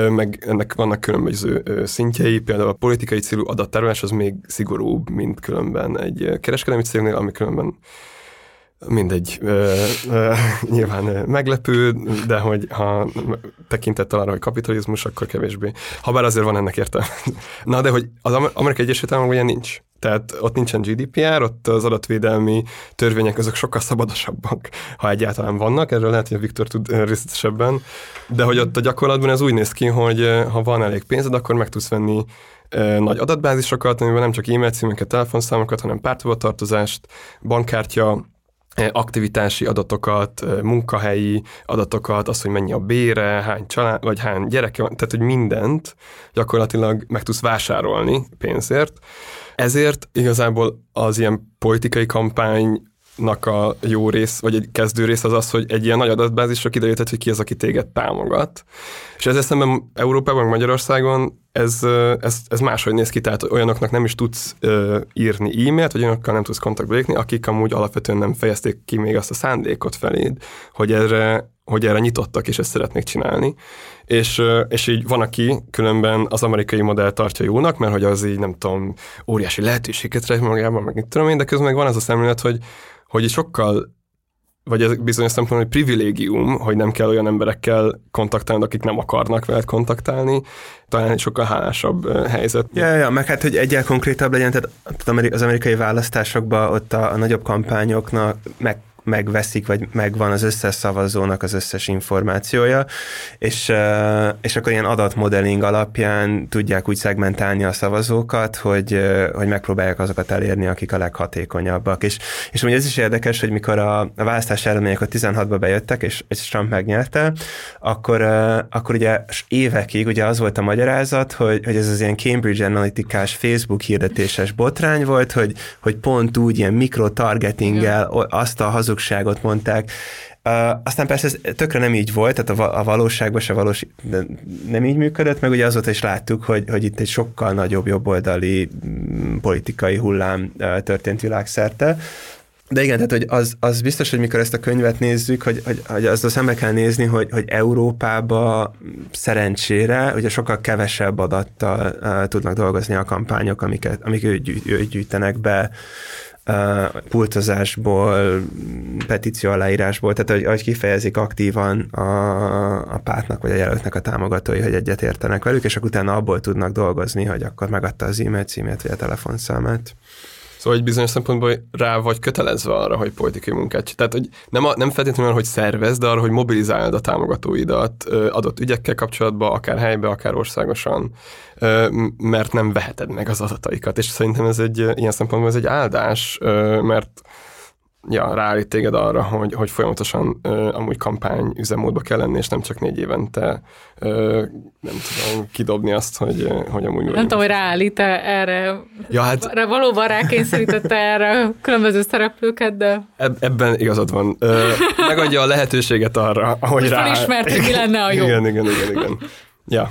Meg ennek vannak különböző szintjei, például a politikai célú adattárolás az még szigorúbb, mint különben egy kereskedelmi cégnél, ami különben mindegy, ö, ö, nyilván meglepő, de hogy ha tekintettel arra, hogy kapitalizmus, akkor kevésbé. Habár azért van ennek értelme. Na, de hogy az Amerikai Egyesült Államok ugye nincs. Tehát ott nincsen GDPR, ott az adatvédelmi törvények azok sokkal szabadosabbak, ha egyáltalán vannak, erről lehet, hogy a Viktor tud részletesebben, de hogy ott a gyakorlatban ez úgy néz ki, hogy ha van elég pénzed, akkor meg tudsz venni nagy adatbázisokat, amiben nem csak e-mail címeket, telefonszámokat, hanem párthovatartozást, bankkártya, aktivitási adatokat, munkahelyi adatokat, az, hogy mennyi a bére, hány család, vagy hány gyereke van, tehát hogy mindent gyakorlatilag meg tudsz vásárolni pénzért. Ezért igazából az ilyen politikai kampány nak a jó rész, vagy egy kezdő rész az az, hogy egy ilyen nagy adatbázisra kiderített, hogy ki az, aki téged támogat. És ezzel szemben Európában, Magyarországon ez, ez, ez máshogy néz ki, tehát olyanoknak nem is tudsz ö, írni e-mailt, vagy olyanokkal nem tudsz kontaktba lépni, akik amúgy alapvetően nem fejezték ki még azt a szándékot feléd, hogy erre, hogy erre nyitottak, és ezt szeretnék csinálni. És, és így van, aki különben az amerikai modell tartja jónak, mert hogy az így nem tudom, óriási lehetőséget rejt magában, meg mit tudom én, de közben meg van az a szemlélet, hogy, hogy sokkal vagy ez bizonyos szempontból egy privilégium, hogy nem kell olyan emberekkel kontaktálni, akik nem akarnak veled kontaktálni, talán egy sokkal hálásabb helyzet. Ja, ja, meg hát, hogy egyel konkrétabb legyen, tehát az amerikai választásokban ott a, a nagyobb kampányoknak meg megveszik, vagy megvan az összes szavazónak az összes információja, és, és akkor ilyen adatmodelling alapján tudják úgy szegmentálni a szavazókat, hogy, hogy megpróbálják azokat elérni, akik a leghatékonyabbak. És, és ugye ez is érdekes, hogy mikor a, a választás eredmények a 16-ba bejöttek, és, és Trump megnyerte, akkor, akkor ugye évekig ugye az volt a magyarázat, hogy, hogy ez az ilyen Cambridge Analytica-s Facebook hirdetéses botrány volt, hogy, hogy pont úgy ilyen mikrotargetinggel azt a hazug hazugságot mondták. Uh, aztán persze ez tökre nem így volt, tehát a, a valóságban se valós, nem így működött, meg ugye azóta is láttuk, hogy, hogy itt egy sokkal nagyobb jobboldali mm, politikai hullám uh, történt világszerte. de igen, tehát hogy az, az biztos, hogy mikor ezt a könyvet nézzük, hogy, hogy, hogy azt szembe kell nézni, hogy, hogy Európába szerencsére ugye sokkal kevesebb adattal uh, tudnak dolgozni a kampányok, amiket, amik ő, gyűjtenek be pultozásból, petíció aláírásból, tehát hogy, hogy kifejezik aktívan a, a pártnak vagy a jelöltnek a támogatói, hogy egyetértenek velük, és akkor utána abból tudnak dolgozni, hogy akkor megadta az e-mail címét vagy a telefonszámát. Szóval egy bizonyos szempontból rá vagy kötelezve arra, hogy politikai munkát Tehát, hogy nem, a, nem feltétlenül, hogy szervez, de arra, hogy mobilizálod a támogatóidat adott ügyekkel kapcsolatban, akár helybe, akár országosan, mert nem veheted meg az adataikat. És szerintem ez egy ilyen szempontból ez egy áldás, mert ja, ráállít téged arra, hogy, hogy folyamatosan ö, amúgy kampány üzemmódba kell lenni, és nem csak négy évente ö, nem tudom kidobni azt, hogy, hogy amúgy... Nem tudom, hogy ráállít erre, ja, hát, erre valóban rákényszerítette erre a különböző szereplőket, de... Eb, ebben igazad van. Ö, megadja a lehetőséget arra, hogy rá... Felismert, hogy mi lenne a jó. Igen, igen, igen, igen. Ja.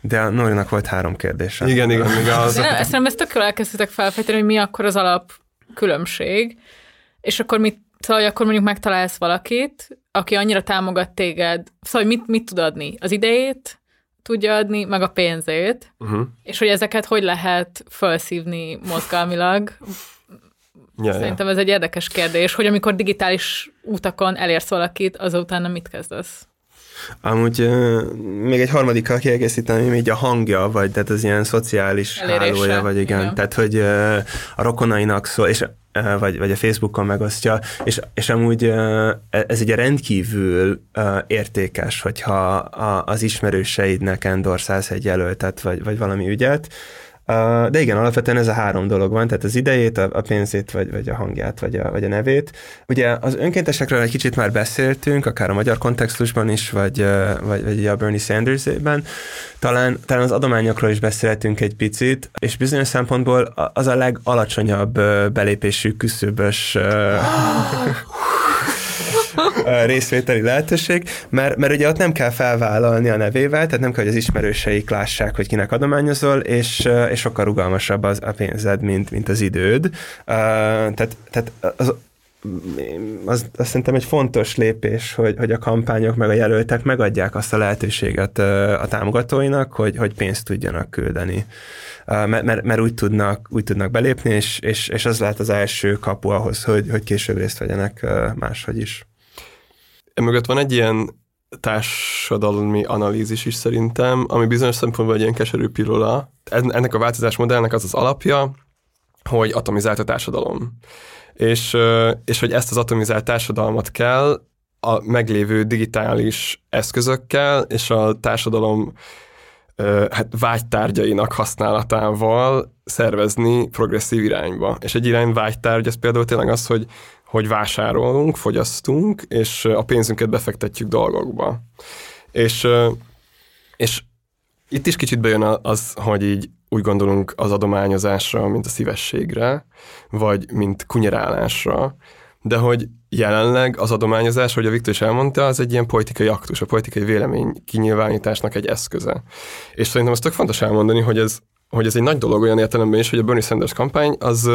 De a Norinak volt három kérdése. Igen, igen. igen az... Nem, ezt nem, ezt tök jól elkezdtetek felfejteni, hogy mi akkor az alap különbség, és akkor mit, szóval akkor mondjuk megtalálsz valakit, aki annyira támogat téged, szóval mit, mit tud adni? Az idejét tudja adni, meg a pénzét, uh-huh. és hogy ezeket hogy lehet felszívni mozgalmilag. Ja, Szerintem ja. ez egy érdekes kérdés, hogy amikor digitális utakon elérsz valakit, azután mit kezdesz? Amúgy uh, még egy harmadikkal kiegészíteni, így a hangja, vagy tehát az ilyen szociális Elérése. hálója, vagy igen, igen. tehát hogy uh, a rokonainak szól, és vagy, vagy a Facebookon megosztja, és, és amúgy ez ugye rendkívül értékes, hogyha az ismerőseidnek endorszálsz egy jelöltet, vagy, vagy valami ügyet, de igen, alapvetően ez a három dolog van, tehát az idejét, a pénzét, vagy, vagy a hangját, vagy a, vagy a nevét. Ugye az önkéntesekről egy kicsit már beszéltünk, akár a magyar kontextusban is, vagy, vagy, vagy a Bernie Sanders-ében. Talán, talán az adományokról is beszéltünk egy picit, és bizonyos szempontból az a legalacsonyabb belépésű küszöbös részvételi lehetőség, mert, mert ugye ott nem kell felvállalni a nevével, tehát nem kell, hogy az ismerőseik lássák, hogy kinek adományozol, és, és sokkal rugalmasabb az, a pénzed, mint, mint az időd. Tehát, tehát az, az, az szerintem egy fontos lépés, hogy, hogy a kampányok meg a jelöltek megadják azt a lehetőséget a támogatóinak, hogy, hogy pénzt tudjanak küldeni. Mert, mert, mert úgy, tudnak, úgy tudnak belépni, és, és, és az lehet az első kapu ahhoz, hogy, hogy később részt vegyenek máshogy is. Emögött van egy ilyen társadalmi analízis is szerintem, ami bizonyos szempontból egy ilyen keserű pilula. Ennek a változás modellnek az az alapja, hogy atomizált a társadalom. És, és hogy ezt az atomizált társadalmat kell a meglévő digitális eszközökkel és a társadalom hát vágytárgyainak használatával szervezni progresszív irányba. És egy irány vágytárgy, ez például tényleg az, hogy hogy vásárolunk, fogyasztunk, és a pénzünket befektetjük dolgokba. És, és itt is kicsit bejön az, hogy így úgy gondolunk az adományozásra, mint a szívességre, vagy mint kunyerálásra, de hogy jelenleg az adományozás, hogy a Viktor is elmondta, az egy ilyen politikai aktus, a politikai vélemény kinyilvánításnak egy eszköze. És szerintem azt tök fontos elmondani, hogy ez, hogy ez egy nagy dolog olyan értelemben is, hogy a Bernie Sanders kampány az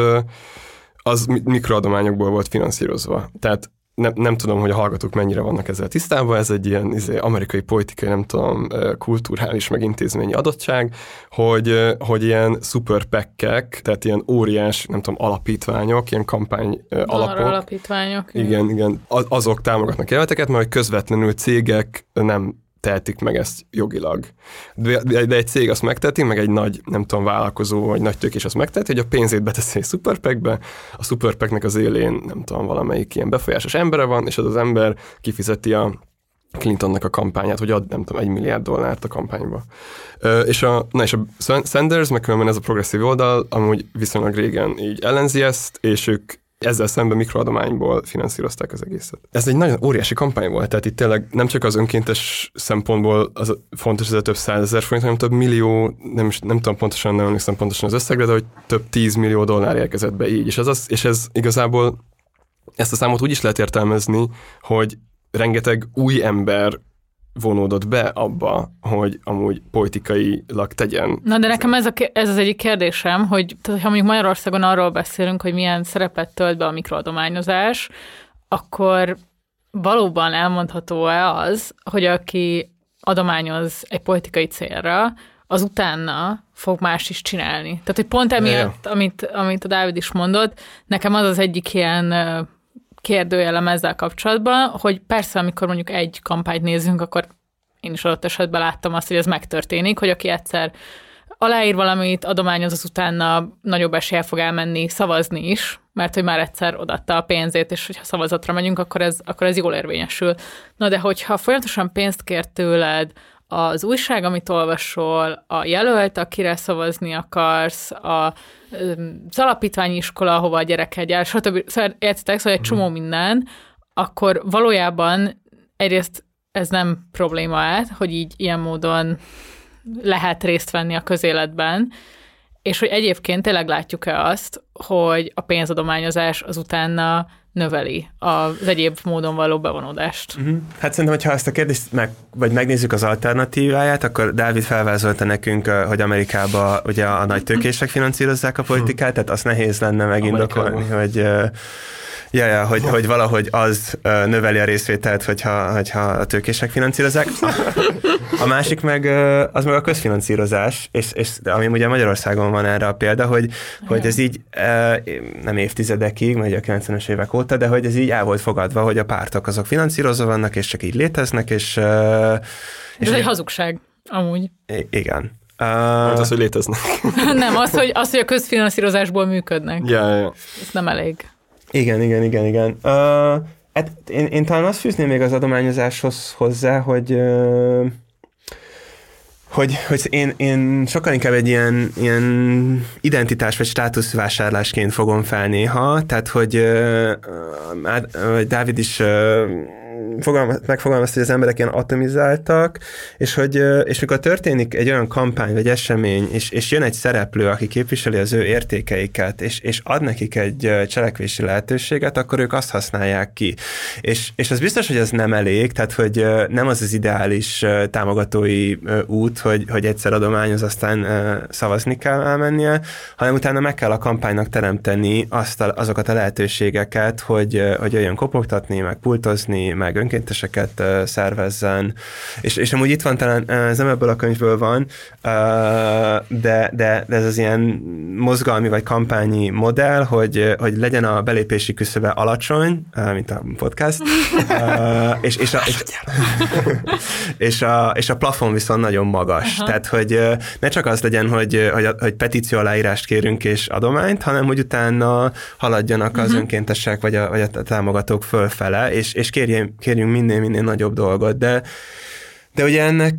az mikroadományokból volt finanszírozva. Tehát nem, nem tudom, hogy a hallgatók mennyire vannak ezzel tisztában, ez egy ilyen izé, amerikai politikai, nem tudom, kulturális meg intézményi adottság, hogy, hogy ilyen szuperpekkek, tehát ilyen óriás, nem tudom, alapítványok, ilyen kampány alapok. alapítványok. Igen, igen, azok támogatnak jelölteket, mert közvetlenül cégek nem tehetik meg ezt jogilag. De, de egy cég azt megteheti, meg egy nagy, nem tudom, vállalkozó vagy nagy tőkés azt megteheti, hogy a pénzét beteszi egy szuperpekbe, a szuperpeknek az élén, nem tudom, valamelyik ilyen befolyásos embere van, és az az ember kifizeti a Clintonnak a kampányát, hogy ad, nem tudom, egy milliárd dollárt a kampányba. Ö, és a, na és a Sanders, meg ez a progresszív oldal, amúgy viszonylag régen így ellenzi ezt, és ők ezzel szemben mikroadományból finanszírozták az egészet. Ez egy nagyon óriási kampány volt, tehát itt tényleg nem csak az önkéntes szempontból az fontos, ez a több százezer forint, hanem több millió, nem, is, nem tudom pontosan, nem emlékszem pontosan az összegre, de hogy több tízmillió dollár érkezett be így. És ez, az, és ez igazából ezt a számot úgy is lehet értelmezni, hogy rengeteg új ember vonódott be abba, hogy amúgy politikailag tegyen. Na de nekem ez, a, ez az egyik kérdésem, hogy ha mondjuk Magyarországon arról beszélünk, hogy milyen szerepet tölt be a mikroadományozás, akkor valóban elmondható-e az, hogy aki adományoz egy politikai célra, az utána fog más is csinálni. Tehát, hogy pont emiatt, amit, amit a Dávid is mondott, nekem az az egyik ilyen kérdőjelem ezzel kapcsolatban, hogy persze, amikor mondjuk egy kampányt nézünk, akkor én is adott esetben láttam azt, hogy ez megtörténik, hogy aki egyszer aláír valamit, adományoz, az utána nagyobb esélye fog elmenni szavazni is, mert hogy már egyszer odatta a pénzét, és hogyha szavazatra megyünk, akkor ez, akkor ez jól érvényesül. Na de hogyha folyamatosan pénzt kér tőled az újság, amit olvasol, a jelölt, akire szavazni akarsz, a, az alapítványi iskola, ahova a gyerek jár, stb. Szóval értitek, szóval egy mhm. csomó minden, akkor valójában egyrészt ez nem probléma hogy így ilyen módon lehet részt venni a közéletben, és hogy egyébként tényleg látjuk-e azt, hogy a pénzadományozás az utána növeli az egyéb módon való bevonódást. Uh-huh. Hát szerintem, hogyha ezt a kérdést meg, vagy megnézzük az alternatíváját, akkor Dávid felvázolta nekünk, hogy Amerikában ugye a nagy tőkések finanszírozzák a politikát, tehát azt nehéz lenne megindokolni, hogy Ja, ja hogy, hogy valahogy az növeli a részvételt, hogyha, hogyha a tőkések finanszírozzák. A másik meg az meg a közfinanszírozás, és, és ami ugye Magyarországon van erre a példa, hogy, hogy ez így nem évtizedekig, vagy a 90-es évek óta, de hogy ez így el volt fogadva, hogy a pártok azok finanszírozva vannak, és csak így léteznek, és... és ez egy hazugság, amúgy. Igen. Uh, az, hogy léteznek. nem, az hogy, az, hogy a közfinanszírozásból működnek. Ja, ja. Ez nem elég. Igen, igen, igen, igen. Uh, hát én, én talán azt fűzném még az adományozáshoz hozzá, hogy uh, hogy, hogy én, én sokkal inkább egy ilyen, ilyen identitás vagy státuszvásárlásként fogom fel néha, tehát hogy uh, Dávid is uh, fogalmaz, megfogalmazta, hogy az emberek ilyen atomizáltak, és hogy és mikor történik egy olyan kampány vagy esemény, és, és jön egy szereplő, aki képviseli az ő értékeiket, és, és ad nekik egy cselekvési lehetőséget, akkor ők azt használják ki. És, és az biztos, hogy ez nem elég, tehát hogy nem az az ideális támogatói út, hogy, hogy egyszer adományoz, aztán szavazni kell elmennie, hanem utána meg kell a kampánynak teremteni azt a, azokat a lehetőségeket, hogy, hogy jöjjön kopogtatni, meg pultozni, meg meg önkénteseket szervezzen, és, és amúgy itt van talán, ez nem ebből a könyvből van, de, de, de ez az ilyen mozgalmi vagy kampányi modell, hogy, hogy legyen a belépési küszöbe alacsony, mint a podcast, és, és, a, és, és, a, és a plafon viszont nagyon magas. Aha. Tehát, hogy ne csak az legyen, hogy, hogy, hogy petíció aláírást kérünk és adományt, hanem hogy utána haladjanak az uh-huh. önkéntesek vagy a, vagy a támogatók fölfele, és, és kérjék, kérjünk minél-minél nagyobb dolgot, de de ugye ennek,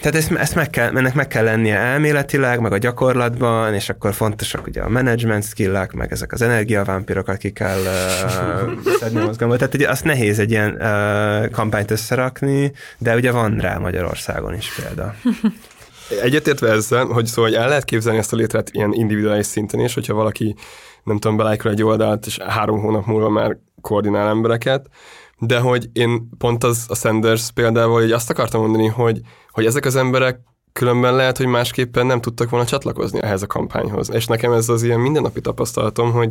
tehát ezt, ezt meg kell, ennek meg kell lennie elméletileg, meg a gyakorlatban, és akkor fontosak ugye a management skillek, meg ezek az energiavámpirok, akik kell uh, szedni a mozgalmat. Tehát ugye azt nehéz egy ilyen uh, kampányt összerakni, de ugye van rá Magyarországon is példa. Egyetértve ezzel, hogy szóval hogy el lehet képzelni ezt a létret ilyen individuális szinten is, hogyha valaki nem tudom, belájkol egy oldalt, és három hónap múlva már koordinál embereket, de hogy én pont az a Sanders példával hogy azt akartam mondani, hogy, hogy ezek az emberek különben lehet, hogy másképpen nem tudtak volna csatlakozni ehhez a kampányhoz. És nekem ez az ilyen mindennapi tapasztalatom, hogy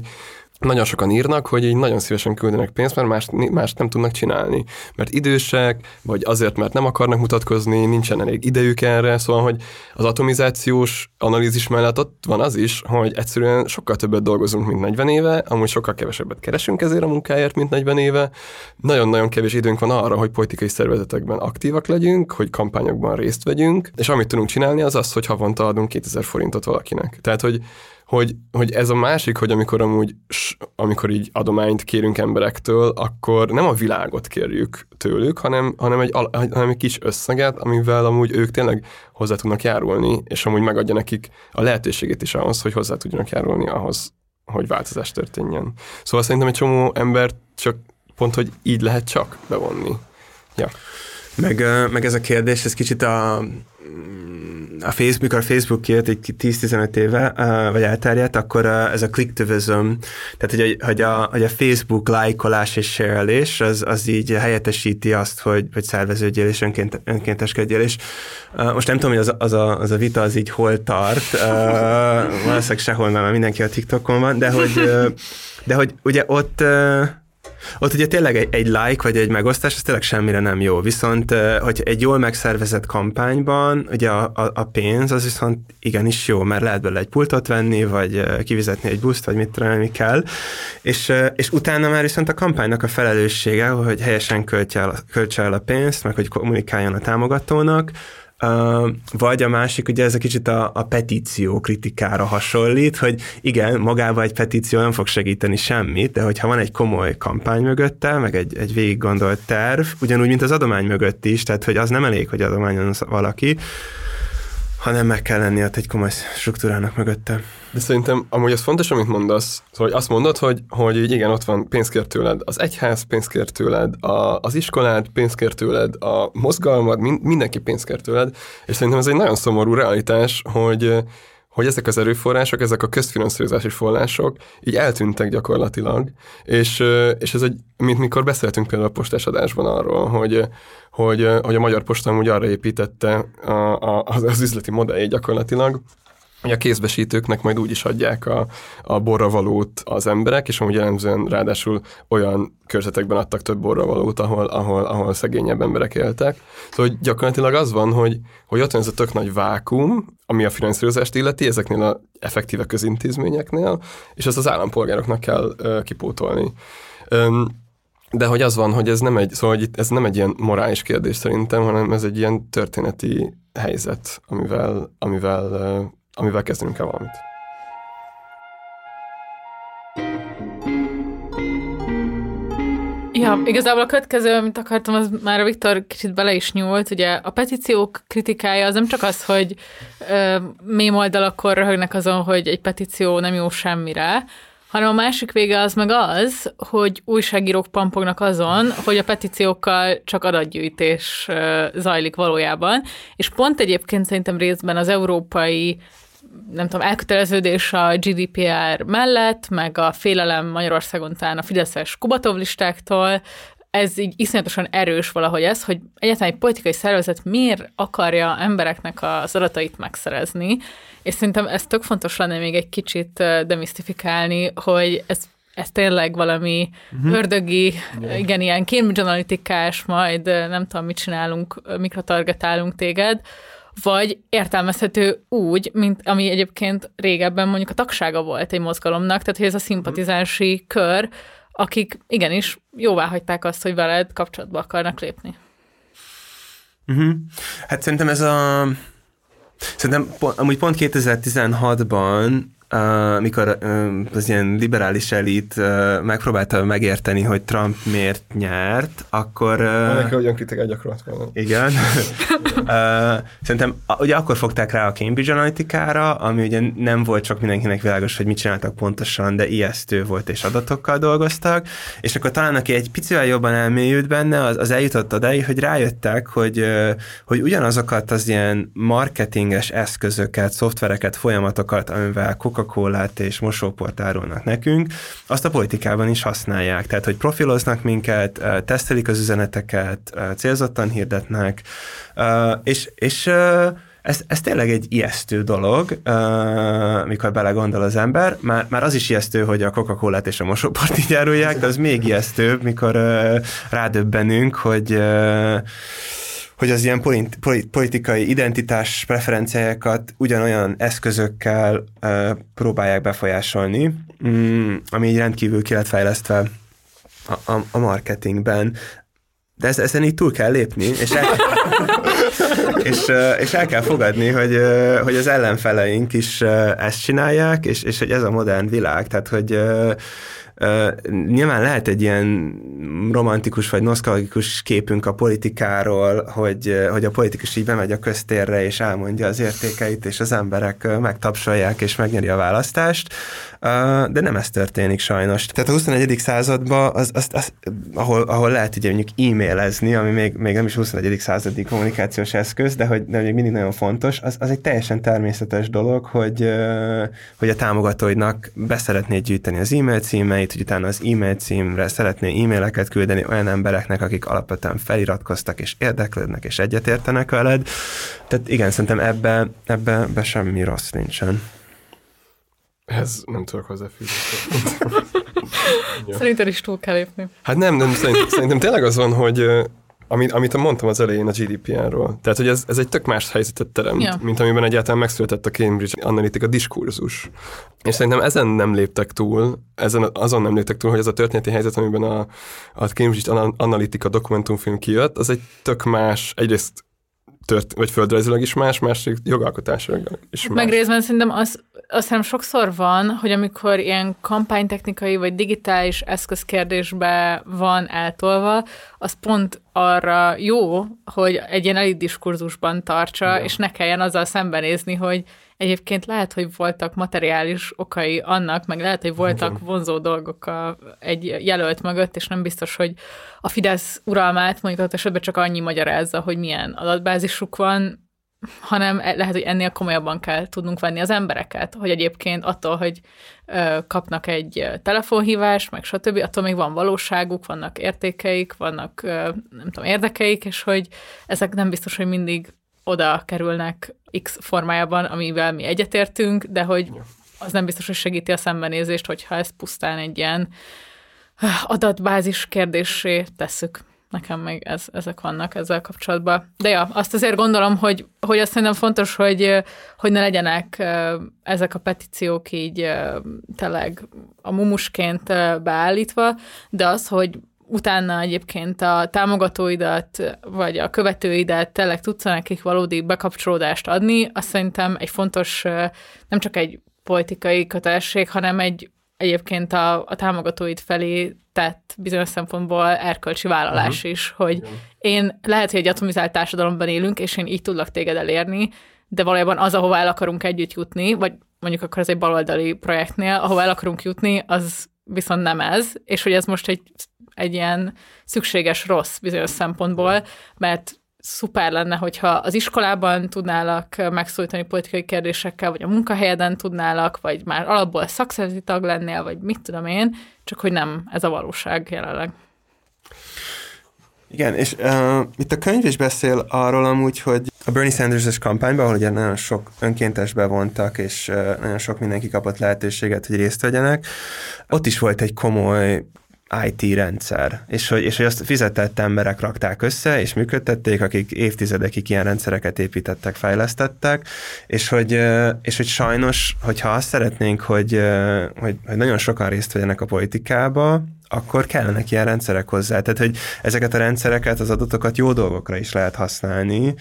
nagyon sokan írnak, hogy így nagyon szívesen küldenek pénzt, mert más, mást nem tudnak csinálni. Mert idősek, vagy azért, mert nem akarnak mutatkozni, nincsen elég idejük erre, szóval, hogy az atomizációs analízis mellett ott van az is, hogy egyszerűen sokkal többet dolgozunk, mint 40 éve, amúgy sokkal kevesebbet keresünk ezért a munkáért, mint 40 éve. Nagyon-nagyon kevés időnk van arra, hogy politikai szervezetekben aktívak legyünk, hogy kampányokban részt vegyünk, és amit tudunk csinálni, az az, hogy havonta adunk 2000 forintot valakinek. Tehát, hogy hogy, hogy ez a másik, hogy amikor amúgy, amikor így adományt kérünk emberektől, akkor nem a világot kérjük tőlük, hanem, hanem, egy, hanem egy kis összeget, amivel amúgy ők tényleg hozzá tudnak járulni, és amúgy megadja nekik a lehetőségét is ahhoz, hogy hozzá tudjanak járulni ahhoz, hogy változás történjen. Szóval szerintem egy csomó embert csak pont, hogy így lehet csak bevonni. Ja. Meg, meg ez a kérdés, ez kicsit a a Facebook, a Facebook kijött egy 10-15 éve, vagy elterjedt, akkor ez a clicktivism, tehát hogy hogy a, hogy a Facebook lájkolás és sérelés, az, az így helyettesíti azt, hogy, hogy szerveződjél és önként, önkénteskedjél, és most nem tudom, hogy az, az, a, az a vita az így hol tart, valószínűleg sehol, mert mindenki a TikTokon van, de hogy, de hogy ugye ott ott ugye tényleg egy, egy like vagy egy megosztás, az tényleg semmire nem jó. Viszont, hogy egy jól megszervezett kampányban, ugye a, a, a pénz az viszont igenis jó, mert lehet belőle egy pultot venni, vagy kivizetni egy buszt, vagy mit tudom, kell. És, és utána már viszont a kampánynak a felelőssége, hogy helyesen költse el, költse el a pénzt, meg hogy kommunikáljon a támogatónak, vagy a másik, ugye ez a kicsit a, a petíció kritikára hasonlít, hogy igen, magával egy petíció nem fog segíteni semmit, de hogyha van egy komoly kampány mögötte, meg egy, egy végig gondolt terv, ugyanúgy, mint az adomány mögött is, tehát hogy az nem elég, hogy adományon valaki, hanem meg kell lenni ott egy komoly struktúrának mögötte. De szerintem amúgy az fontos, amit mondasz, szóval hogy azt mondod, hogy, hogy igen, ott van pénzkér tőled az egyház, pénzkér tőled a, az iskolád, pénzkér tőled a mozgalmad, mind, mindenki pénzkér tőled, és szerintem ez egy nagyon szomorú realitás, hogy hogy ezek az erőforrások, ezek a közfinanszírozási források így eltűntek gyakorlatilag, és, és ez egy, mint mikor beszéltünk például a postás adásban arról, hogy, hogy, hogy a Magyar Posta úgy arra építette a, a, az, az üzleti modelljét gyakorlatilag, hogy a kézbesítőknek majd úgy is adják a, a borravalót az emberek, és amúgy jellemzően ráadásul olyan körzetekben adtak több borravalót, ahol, ahol, ahol szegényebb emberek éltek. Szóval hogy gyakorlatilag az van, hogy, hogy ott van ez a tök nagy vákum, ami a finanszírozást illeti, ezeknél a effektíve közintézményeknél, és ezt az állampolgároknak kell ö, kipótolni. Öm, de hogy az van, hogy ez nem egy, szóval hogy ez nem egy ilyen morális kérdés szerintem, hanem ez egy ilyen történeti helyzet, amivel, amivel amivel kezdenünk kell valamit. Ja, igazából a következő, amit akartam, az már a Viktor kicsit bele is nyúlt. Ugye a petíciók kritikája az nem csak az, hogy ö, mém oldalakon röhögnek azon, hogy egy petíció nem jó semmire, hanem a másik vége az meg az, hogy újságírók pampognak azon, hogy a petíciókkal csak adatgyűjtés zajlik valójában, és pont egyébként szerintem részben az európai nem tudom, elköteleződés a GDPR mellett, meg a félelem Magyarországon talán a Fideszes Kubatov listáktól, ez így iszonyatosan erős valahogy ez, hogy egyáltalán egy politikai szervezet miért akarja embereknek az adatait megszerezni, és szerintem ez tök fontos lenne még egy kicsit demisztifikálni, hogy ez ez tényleg valami uh-huh. ördögi, yeah. igen, ilyen Cambridge analitikás, majd nem tudom, mit csinálunk, mikro targetálunk téged, vagy értelmezhető úgy, mint ami egyébként régebben mondjuk a tagsága volt egy mozgalomnak, tehát hogy ez a szimpatizánsi kör, akik igenis jóvá hagyták azt, hogy veled kapcsolatba akarnak lépni. Uh-huh. Hát szerintem ez a... Szerintem amúgy pont 2016-ban mikor uh, az ilyen liberális elit megpróbálta megérteni, hogy Trump miért nyert, akkor... Neki olyan kritikát gyakorolt volna. Igen. szerintem ugye akkor fogták rá a Cambridge Analytica-ra, ami ugye nem volt csak mindenkinek világos, hogy mit csináltak pontosan, de ijesztő volt, és adatokkal dolgoztak, és akkor talán aki egy picivel jobban elmélyült benne, az, az eljutott odáig, hogy rájöttek, hogy, hogy ugyanazokat az ilyen marketinges eszközöket, szoftvereket, folyamatokat, amivel coca coca és mosóport árulnak nekünk, azt a politikában is használják. Tehát, hogy profiloznak minket, tesztelik az üzeneteket, célzottan hirdetnek, és, és ez, ez tényleg egy ijesztő dolog, mikor belegondol az ember. Már, már az is ijesztő, hogy a coca cola és a mosóport így árulják, de az még ijesztőbb, mikor rádöbbenünk, hogy hogy az ilyen politikai identitás preferenciákat ugyanolyan eszközökkel próbálják befolyásolni, mm, ami így rendkívül ki lett fejlesztve a, a, a marketingben. De ez, ezen így túl kell lépni, és el, és, és el kell fogadni, hogy, hogy az ellenfeleink is ezt csinálják, és, és hogy ez a modern világ, tehát hogy nyilván lehet egy ilyen romantikus vagy nosztalgikus képünk a politikáról, hogy, hogy a politikus így bemegy a köztérre és elmondja az értékeit, és az emberek megtapsolják és megnyeri a választást, de nem ez történik sajnos. Tehát a 21. században, az, az, az, ahol, ahol lehet ugye mondjuk e-mailezni, ami még, még nem is 21. századi kommunikációs eszköz, de hogy de még mindig nagyon fontos, az, az egy teljesen természetes dolog, hogy, hogy a támogatóidnak beszeretnéd gyűjteni az e-mail címeit, hogy utána az e-mail címre szeretné e-maileket küldeni olyan embereknek, akik alapvetően feliratkoztak és érdeklődnek és egyetértenek veled. Tehát igen, szerintem ebbe, ebbe, ebbe semmi rossz nincsen. Ez nem tudok hozzáfűzni. Szerintem is túl kell lépni. Hát nem, nem szerintem, szerintem tényleg az van, hogy amit, amit mondtam az elején a GDPR-ról. Tehát, hogy ez, ez egy tök más helyzetet teremt, ja. mint amiben egyáltalán megszületett a Cambridge Analytica diskurzus. És szerintem ezen nem léptek túl, ezen azon nem léptek túl, hogy ez a történeti helyzet, amiben a, a Cambridge Analytica dokumentumfilm kijött, az egy tök más, egyrészt tört, vagy földrajzilag is más, másik jogalkotásilag is más. Meg részben szerintem az, azt hiszem sokszor van, hogy amikor ilyen kampánytechnikai vagy digitális eszközkérdésbe van eltolva, az pont arra jó, hogy egy ilyen elit diskurzusban tartsa, Igen. és ne kelljen azzal szembenézni, hogy Egyébként lehet, hogy voltak materiális okai annak, meg lehet, hogy voltak Igen. vonzó dolgok a, egy jelölt mögött, és nem biztos, hogy a Fidesz uralmát mondjuk ott esetben csak annyi magyarázza, hogy milyen adatbázisuk van, hanem e, lehet, hogy ennél komolyabban kell tudnunk venni az embereket, hogy egyébként attól, hogy kapnak egy telefonhívást, meg stb., attól még van valóságuk, vannak értékeik, vannak nem tudom, érdekeik, és hogy ezek nem biztos, hogy mindig oda kerülnek X formájában, amivel mi egyetértünk, de hogy az nem biztos, hogy segíti a szembenézést, hogyha ezt pusztán egy ilyen adatbázis kérdésé tesszük. Nekem még ez, ezek vannak ezzel kapcsolatban. De ja, azt azért gondolom, hogy, hogy azt szerintem fontos, hogy, hogy ne legyenek ezek a petíciók így tényleg a mumusként beállítva, de az, hogy utána egyébként a támogatóidat, vagy a követőidet tényleg tudsz nekik valódi bekapcsolódást adni, azt szerintem egy fontos, nem csak egy politikai kötelesség, hanem egy egyébként a, a támogatóid felé tett bizonyos szempontból erkölcsi vállalás uh-huh. is, hogy Igen. én lehet, hogy egy atomizált társadalomban élünk, és én így tudlak téged elérni, de valójában az, ahova el akarunk együtt jutni, vagy mondjuk akkor ez egy baloldali projektnél, ahova el akarunk jutni, az viszont nem ez, és hogy ez most egy egy ilyen szükséges rossz bizonyos szempontból, mert szuper lenne, hogyha az iskolában tudnálak megszólítani politikai kérdésekkel, vagy a munkahelyeden tudnálak, vagy már alapból szakszervezeti tag lennél, vagy mit tudom én, csak hogy nem ez a valóság jelenleg. Igen, és uh, itt a könyv is beszél arról amúgy, hogy a Bernie Sanders-es kampányban, ahol ugye nagyon sok önkéntes bevontak, és uh, nagyon sok mindenki kapott lehetőséget, hogy részt vegyenek, ott is volt egy komoly IT rendszer, és hogy, és hogy azt fizetett emberek rakták össze, és működtették, akik évtizedekig ilyen rendszereket építettek, fejlesztettek, és hogy, és hogy sajnos, hogyha azt szeretnénk, hogy, hogy, hogy nagyon sokan részt vegyenek a politikába, akkor kellenek ilyen rendszerek hozzá. Tehát, hogy ezeket a rendszereket, az adatokat jó dolgokra is lehet használni,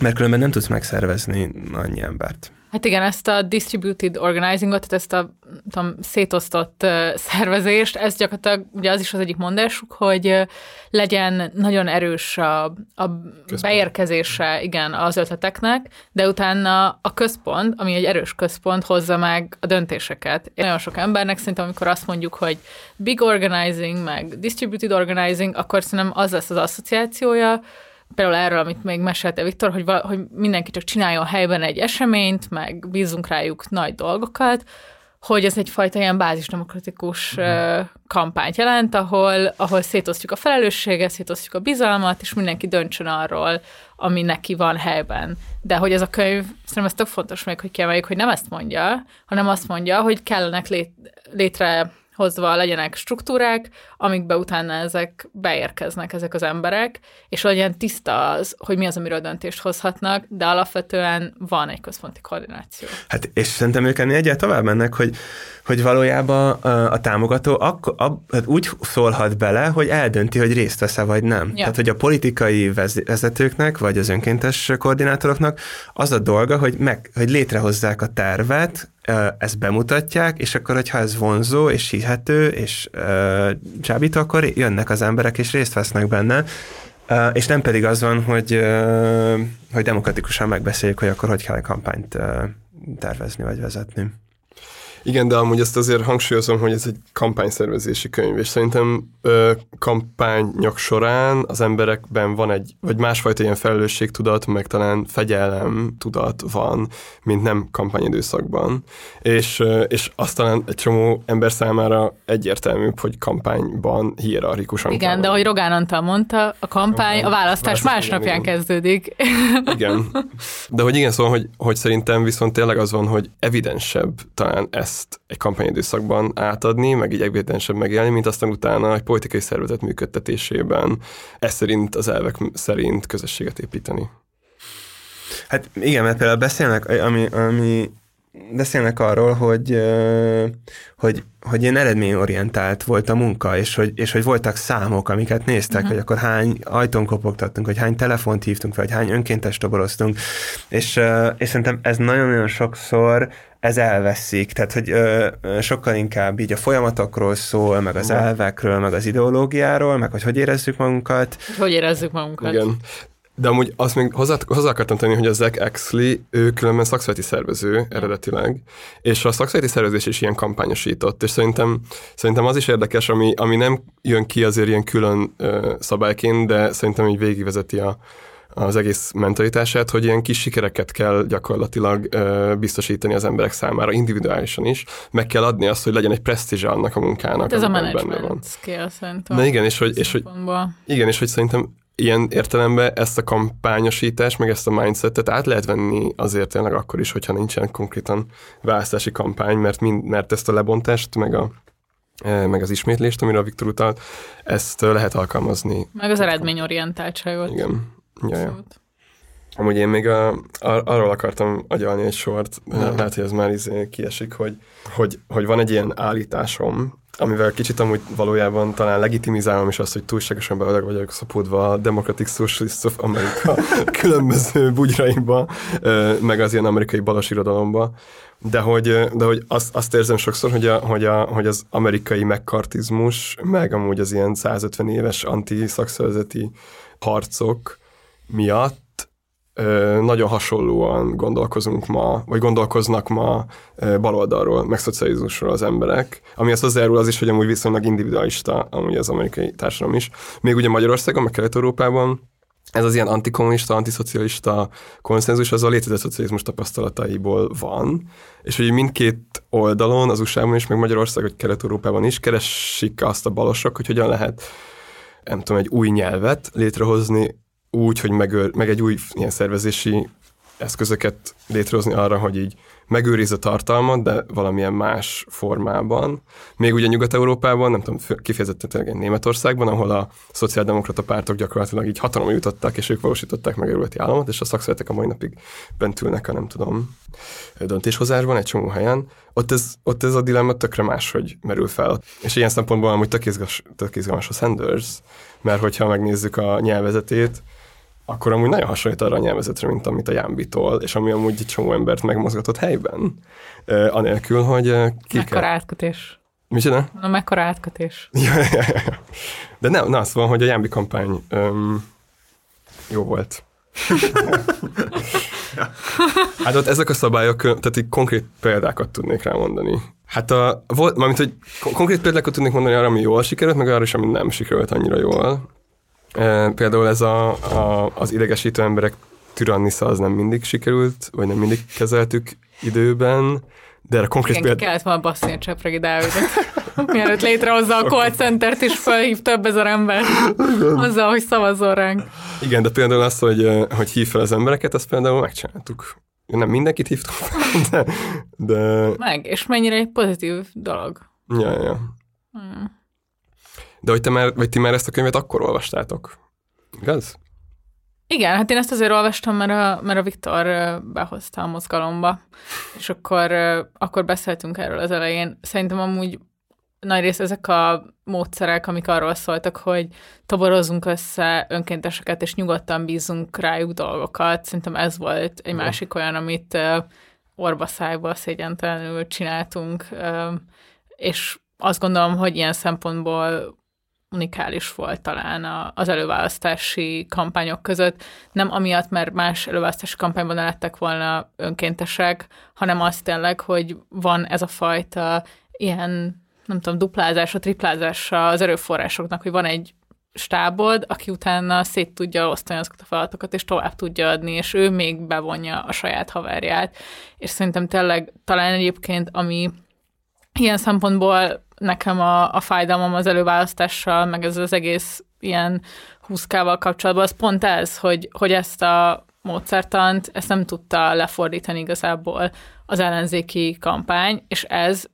mert különben nem tudsz megszervezni annyi embert. Hát igen, ezt a distributed organizingot, tehát ezt a tudom, szétosztott uh, szervezést, ez gyakorlatilag ugye az is az egyik mondásuk, hogy uh, legyen nagyon erős a, a beérkezése, igen, az ötleteknek, de utána a központ, ami egy erős központ, hozza meg a döntéseket. Nagyon sok embernek szerintem, amikor azt mondjuk, hogy big organizing, meg distributed organizing, akkor szerintem az lesz az asszociációja, például erről, amit még mesélte Viktor, hogy, hogy mindenki csak csináljon helyben egy eseményt, meg bízunk rájuk nagy dolgokat, hogy ez egyfajta ilyen bázisdemokratikus uh-huh. kampányt jelent, ahol, ahol szétosztjuk a felelősséget, szétosztjuk a bizalmat, és mindenki döntsön arról, ami neki van helyben. De hogy ez a könyv, szerintem ez tök fontos még, hogy kiemeljük, hogy nem ezt mondja, hanem azt mondja, hogy kellenek lét, létre hozva legyenek struktúrák, amikbe utána ezek beérkeznek, ezek az emberek, és legyen tiszta az, hogy mi az, amiről döntést hozhatnak, de alapvetően van egy központi koordináció. Hát és szerintem ők ennél egyáltalán tovább mennek, hogy, hogy valójában a, a támogató akkor, a, hát úgy szólhat bele, hogy eldönti, hogy részt vesz vagy nem. Ja. Tehát, hogy a politikai vezetőknek, vagy az önkéntes koordinátoroknak az a dolga, hogy, meg, hogy létrehozzák a tervet, ezt bemutatják, és akkor, hogyha ez vonzó, és hihető, és uh, csábító, akkor jönnek az emberek, és részt vesznek benne, uh, és nem pedig az van, hogy, uh, hogy demokratikusan megbeszéljük, hogy akkor hogy kell a kampányt uh, tervezni, vagy vezetni. Igen, de amúgy ezt azért hangsúlyozom, hogy ez egy kampányszervezési könyv, és szerintem ö, kampányok során az emberekben van egy, vagy másfajta ilyen felelősségtudat, meg talán fegyelem tudat van, mint nem kampányidőszakban. És, ö, és azt talán egy csomó ember számára egyértelműbb, hogy kampányban hierarchikusan Igen, kell. de ahogy Rogán Antal mondta, a kampány, a választás másnapján kezdődik. Igen. De hogy igen, szóval, hogy, hogy szerintem viszont tényleg az van, hogy evidensebb talán ez ezt egy kampányidőszakban átadni, meg így evidensebb megélni, mint aztán utána egy politikai szervezet működtetésében ez szerint, az elvek szerint közösséget építeni. Hát igen, mert például beszélnek, ami, ami beszélnek arról, hogy, hogy, hogy ilyen eredményorientált volt a munka, és hogy, és hogy voltak számok, amiket néztek, uh-huh. hogy akkor hány ajtón kopogtattunk, hogy hány telefont hívtunk, vagy hány önkéntes toboroztunk, és, és szerintem ez nagyon-nagyon sokszor ez elveszik, tehát hogy ö, sokkal inkább így a folyamatokról szól, meg az elvekről, meg az ideológiáról, meg hogy hogy érezzük magunkat. Hogy érezzük magunkat. Igen. De amúgy azt még hozzá, hozzá akartam tenni, hogy a Zach Exley, ő különben szakszereti szervező eredetileg, és a szakszereti szervezés is ilyen kampányosított, és szerintem, szerintem az is érdekes, ami, ami nem jön ki azért ilyen külön ö, szabályként, de szerintem így végigvezeti a, az egész mentalitását, hogy ilyen kis sikereket kell gyakorlatilag ö, biztosítani az emberek számára, individuálisan is, meg kell adni azt, hogy legyen egy presztízse annak a munkának. Hát ez a management skill szerintem. Na igen, és hogy, és hogy, igen, és hogy szerintem ilyen értelemben ezt a kampányosítást, meg ezt a mindsetet át lehet venni azért tényleg akkor is, hogyha nincsen konkrétan választási kampány, mert, mind, mert ezt a lebontást, meg a meg az ismétlést, amire a Viktor utalt, ezt lehet alkalmazni. Meg az eredményorientáltságot. Igen. Ja, ja. Amúgy én még a, ar- arról akartam agyalni egy sort, lehet, hogy ez már izé kiesik, hogy, hogy, hogy van egy ilyen állításom, amivel kicsit amúgy valójában talán legitimizálom is azt, hogy túlságosan bele vagyok szapódva a Democratic Socialists of America különböző bugyraimba, meg az ilyen amerikai balos irodalomba, de hogy, de hogy azt, azt érzem sokszor, hogy, a, hogy, a, hogy az amerikai megkartizmus, meg amúgy az ilyen 150 éves anti-szakszervezeti harcok miatt nagyon hasonlóan gondolkozunk ma, vagy gondolkoznak ma baloldalról, meg szocializmusról az emberek, ami azt hozzájárul az is, hogy amúgy viszonylag individualista amúgy az amerikai társadalom is. Még ugye Magyarországon, meg Kelet-Európában ez az ilyen antikommunista, antiszocialista konszenzus, az a létezett szocializmus tapasztalataiból van, és hogy mindkét oldalon, az USA-ban is, meg Magyarország, vagy Kelet-Európában is keresik azt a balosok, hogy hogyan lehet nem tudom, egy új nyelvet létrehozni úgy, hogy megőr, meg egy új ilyen szervezési eszközöket létrehozni arra, hogy így megőriz a tartalmat, de valamilyen más formában. Még ugye Nyugat-Európában, nem tudom, kifejezetten tényleg Németországban, ahol a szociáldemokrata pártok gyakorlatilag így hatalomra jutottak, és ők valósították meg a államot, és a szakszeretek a mai napig bent ülnek a nem tudom, döntéshozásban egy csomó helyen. Ott ez, ott ez a dilemma tökre máshogy merül fel. És ilyen szempontból amúgy tök izgalmas, tök izgalmas a Sanders, mert hogyha megnézzük a nyelvezetét, akkor amúgy nagyon hasonlít arra a nyelvezetre, mint amit a Jámbitól, és ami amúgy egy csomó embert megmozgatott helyben, uh, anélkül, hogy uh, ki Mekkora kell... átkötés. Micsoda? Na, mekkora átkötés. De nem, na, szóval, hogy a Jámbi kampány um, jó volt. hát ott ezek a szabályok, tehát így konkrét példákat tudnék rá mondani. Hát a, volt, mármint, hogy konkrét példákat tudnék mondani arra, ami jól sikerült, meg arra is, ami nem sikerült annyira jól. Például ez a, a, az idegesítő emberek türannisza az nem mindig sikerült, vagy nem mindig kezeltük időben, de erre konkrét például... kellett volna baszni a Csepregi Dávidot, mielőtt létrehozza a call centert, és felhív több ezer ember azzal, hogy szavazzon ránk. Igen, de például az, hogy, hogy hív fel az embereket, azt például megcsináltuk. Nem mindenkit fel, de, de... Meg, és mennyire egy pozitív dolog. Ja, ja. Hmm. De hogy te már, vagy ti már ezt a könyvet akkor olvastátok, igaz? Igen, hát én ezt azért olvastam, mert a, mert a Viktor behozta a mozgalomba, és akkor, akkor beszéltünk erről az elején. Szerintem amúgy nagy rész ezek a módszerek, amik arról szóltak, hogy toborozunk össze önkénteseket, és nyugodtan bízunk rájuk dolgokat. Szerintem ez volt egy másik olyan, amit orba szájba szégyentelenül csináltunk, és azt gondolom, hogy ilyen szempontból unikális volt talán az előválasztási kampányok között. Nem amiatt, mert más előválasztási kampányban lettek volna önkéntesek, hanem azt tényleg, hogy van ez a fajta ilyen, nem tudom, duplázása, triplázása az erőforrásoknak, hogy van egy stábod, aki utána szét tudja osztani azokat a feladatokat, és tovább tudja adni, és ő még bevonja a saját haverját. És szerintem tényleg talán egyébként, ami ilyen szempontból nekem a, a fájdalmam az előválasztással, meg ez az egész ilyen húszkával kapcsolatban, az pont ez, hogy, hogy ezt a módszertant, ezt nem tudta lefordítani igazából az ellenzéki kampány, és ez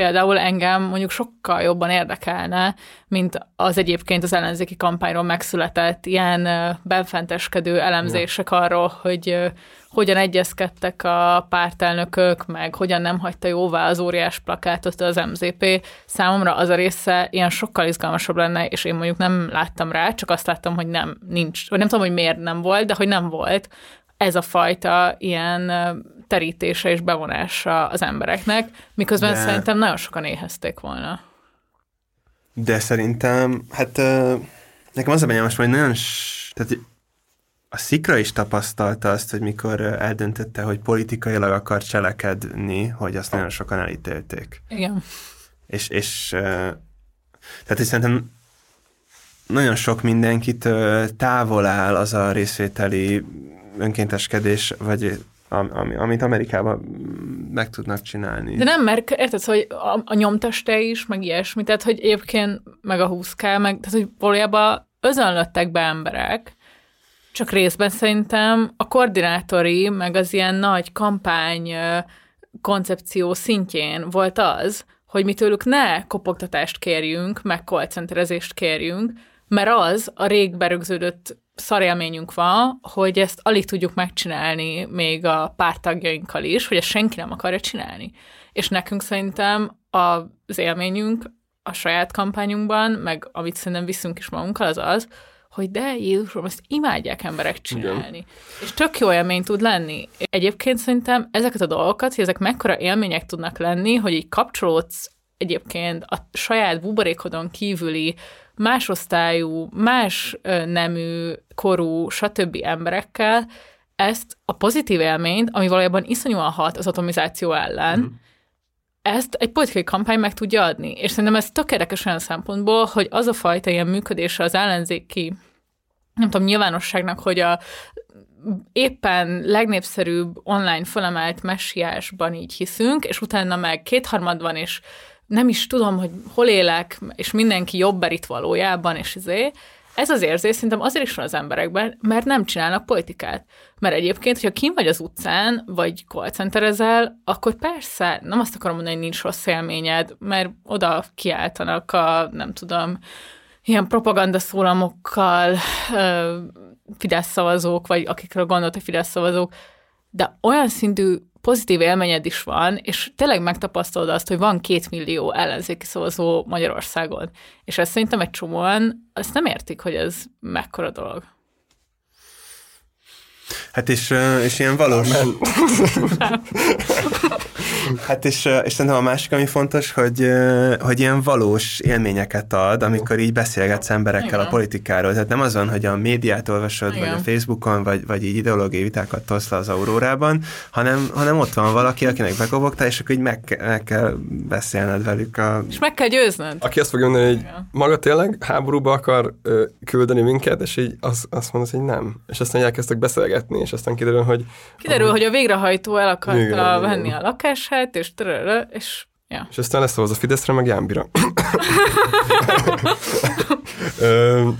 például engem mondjuk sokkal jobban érdekelne, mint az egyébként az ellenzéki kampányról megszületett ilyen benfenteskedő elemzések arról, hogy hogyan egyezkedtek a pártelnökök, meg hogyan nem hagyta jóvá az óriás plakátot az MZP. Számomra az a része ilyen sokkal izgalmasabb lenne, és én mondjuk nem láttam rá, csak azt láttam, hogy nem, nincs, vagy nem tudom, hogy miért nem volt, de hogy nem volt ez a fajta ilyen terítése és bevonása az embereknek, miközben de... szerintem nagyon sokan éhezték volna. De szerintem, hát nekem az a benyomás, hogy nagyon, tehát a Szikra is tapasztalta azt, hogy mikor eldöntötte, hogy politikailag akar cselekedni, hogy azt nagyon sokan elítélték. Igen. És, és tehát és szerintem nagyon sok mindenkit távol áll az a részvételi önkénteskedés, vagy ami, amit Amerikában meg tudnak csinálni. De nem, mert érted, hogy a, a nyomteste is, meg ilyesmi, tehát hogy egyébként meg a 20 meg, tehát hogy valójában özönlöttek be emberek, csak részben szerintem a koordinátori, meg az ilyen nagy kampány koncepció szintjén volt az, hogy mi tőlük ne kopogtatást kérjünk, meg callcenterezést kérjünk, mert az a rég berögződött szarélményünk van, hogy ezt alig tudjuk megcsinálni még a pártagjainkkal is, hogy ezt senki nem akarja csinálni. És nekünk szerintem az élményünk a saját kampányunkban, meg amit szerintem viszünk is magunkkal, az az, hogy de Jézusom, ezt imádják emberek csinálni. Igen. És tök jó élmény tud lenni. Egyébként szerintem ezeket a dolgokat, hogy ezek mekkora élmények tudnak lenni, hogy így kapcsolódsz egyébként a saját buborékodon kívüli másosztályú, más nemű, korú, stb. emberekkel, ezt a pozitív élményt, ami valójában iszonyúan hat az atomizáció ellen, mm. ezt egy politikai kampány meg tudja adni. És szerintem ez tökéletes olyan szempontból, hogy az a fajta ilyen működése az ellenzéki, nem tudom, nyilvánosságnak, hogy a éppen legnépszerűbb online felemelt messiásban így hiszünk, és utána meg kétharmadban is nem is tudom, hogy hol élek, és mindenki jobb itt valójában, és izé, ez az érzés szerintem azért is van az emberekben, mert nem csinálnak politikát. Mert egyébként, hogyha kim vagy az utcán, vagy callcenterezel, akkor persze, nem azt akarom mondani, hogy nincs rossz élményed, mert oda kiáltanak a, nem tudom, ilyen propagandaszólamokkal Fidesz szavazók, vagy akikről gondolt a Fidesz szavazók, de olyan szintű pozitív élményed is van, és tényleg megtapasztalod azt, hogy van két millió ellenzéki szavazó Magyarországon. És ezt szerintem egy csomóan azt nem értik, hogy ez mekkora dolog. Hát és, és ilyen valós... hát és, és szerintem a másik, ami fontos, hogy, hogy ilyen valós élményeket ad, amikor így beszélgetsz emberekkel Igen. a politikáról. Tehát nem azon, hogy a médiát olvasod, Igen. vagy a Facebookon, vagy, vagy így ideológiai vitákat tolsz le az aurórában, hanem, hanem ott van valaki, akinek bekobogta, és akkor így meg, meg kell beszélned velük. A... És meg kell győznöd. Aki azt fogja mondani, hogy maga tényleg háborúba akar ö, küldeni minket, és így azt, azt mondod, hogy nem. És aztán elkezdtek beszélgetni, és aztán kiderül, hogy... Kiderül, ahogy... hogy a végrehajtó el akarta igen, venni igen. a lakását, és törölő, és Ja. És aztán lesz az a Fideszre, meg Jámbira.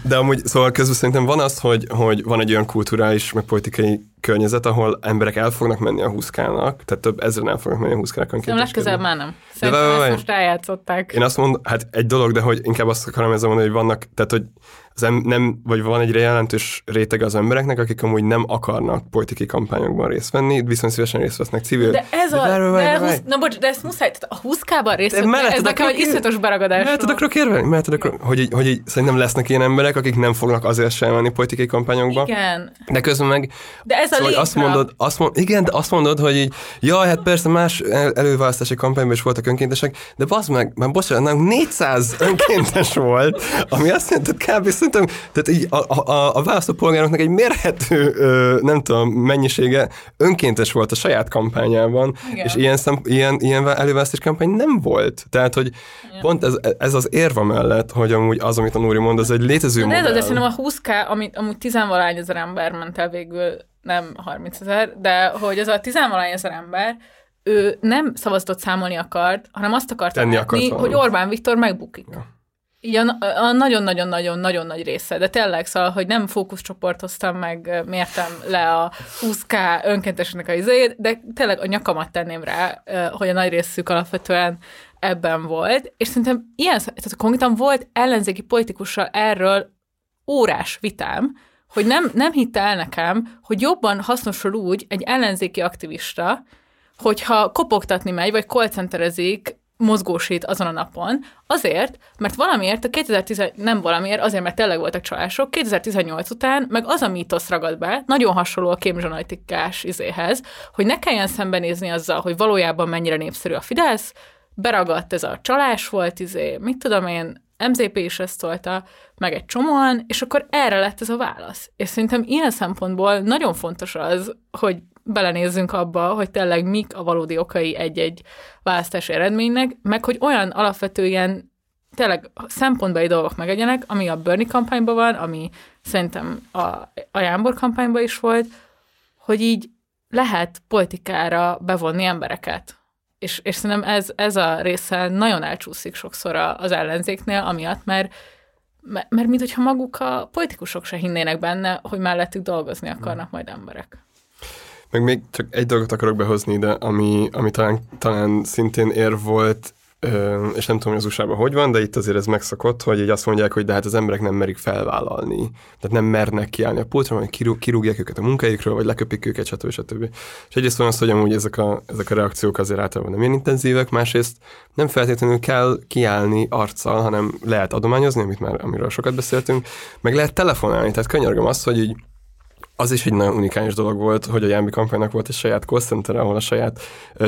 De amúgy, szóval közben szerintem van az, hogy, hogy van egy olyan kulturális, meg politikai környezet, ahol emberek el fognak menni a húszkának, tehát több ezeren el fognak menni a húszkának. Nem legközelebb már nem. Szerintem de, ezt most eljátszották. Én azt mondom, hát egy dolog, de hogy inkább azt akarom ezzel mondani, hogy vannak, tehát hogy az em, nem, vagy van egy jelentős réteg az embereknek, akik amúgy nem akarnak politikai kampányokban részt venni, viszont szívesen részt vesznek civil. De ez a, de, de, de, husz, na bocs, de ezt muszáj, tehát a húszkában részt venni, ez nekem egy iszletos beragadás. Mert tudok érvelni, mert tudok, hogy, így, hogy így, szerintem lesznek ilyen emberek, akik nem fognak azért sem menni politikai kampányokba. Igen. De közben meg... De ez ez a Szóval, azt mondod, azt mond, igen, de azt mondod, hogy így, jaj, hát persze más el- előválasztási kampányban is voltak önkéntesek, de bazd meg, már bocsánat, nálunk 400 önkéntes volt, ami azt jelenti, hogy kb. Szerintem, tehát így a, a, a, választópolgároknak egy mérhető, ö, nem tudom, mennyisége önkéntes volt a saját kampányában, Igen. és ilyen, szem, ilyen, ilyen előválasztási kampány nem volt. Tehát, hogy pont ez, ez az érva mellett, hogy amúgy az, amit a Nóri mond, az egy létező De ez azért szerintem a 20k, amit amúgy tizenvalány ezer ember ment el végül, nem 30 ezer, de hogy az a tizenvalány ezer ember, ő nem szavazatot számolni akart, hanem azt akart Tenni látni, akart hogy Orbán Viktor megbukik. Ja. Így a, nagyon-nagyon-nagyon-nagyon nagy része, de tényleg, szóval, hogy nem fókuszcsoportoztam meg, mértem le a 20k önkénteseknek a izéjét, de tényleg a nyakamat tenném rá, hogy a nagy részük alapvetően ebben volt, és szerintem ilyen, tehát konkrétan volt ellenzéki politikussal erről órás vitám, hogy nem, nem hitte el nekem, hogy jobban hasznosul úgy egy ellenzéki aktivista, hogyha kopogtatni megy, vagy callcenterezik, mozgósít azon a napon, azért, mert valamiért a 2010, nem valamiért, azért, mert tényleg voltak csalások, 2018 után, meg az a mítosz ragad be, nagyon hasonló a kémzsonalitikás izéhez, hogy ne kelljen szembenézni azzal, hogy valójában mennyire népszerű a Fidesz, beragadt ez a csalás volt, izé, mit tudom én, MZP is ezt tolta, meg egy csomóan, és akkor erre lett ez a válasz. És szerintem ilyen szempontból nagyon fontos az, hogy belenézzünk abba, hogy tényleg mik a valódi okai egy-egy választási eredménynek, meg hogy olyan alapvető ilyen tényleg szempontbeli dolgok megegyenek, ami a Bernie kampányban van, ami szerintem a, a Jámbor kampányban is volt, hogy így lehet politikára bevonni embereket. És, és szerintem ez, ez a része nagyon elcsúszik sokszor az ellenzéknél, amiatt, mert mert, mert mint hogyha maguk a politikusok se hinnének benne, hogy mellettük dolgozni akarnak majd emberek. Meg még csak egy dolgot akarok behozni ide, ami, ami talán, talán szintén ér volt, és nem tudom, hogy az usa hogy van, de itt azért ez megszokott, hogy így azt mondják, hogy de hát az emberek nem merik felvállalni. Tehát nem mernek kiállni a pultra, vagy kirú, kirúgják őket a munkájukról, vagy leköpik őket, stb. stb. És egyrészt van az, hogy amúgy ezek a, ezek a reakciók azért általában nem ilyen intenzívek, másrészt nem feltétlenül kell kiállni arccal, hanem lehet adományozni, amit már, amiről sokat beszéltünk, meg lehet telefonálni. Tehát könyörgöm azt, hogy így az is egy nagyon unikáns dolog volt, hogy a Jámbi kampánynak volt egy saját call center, ahol a saját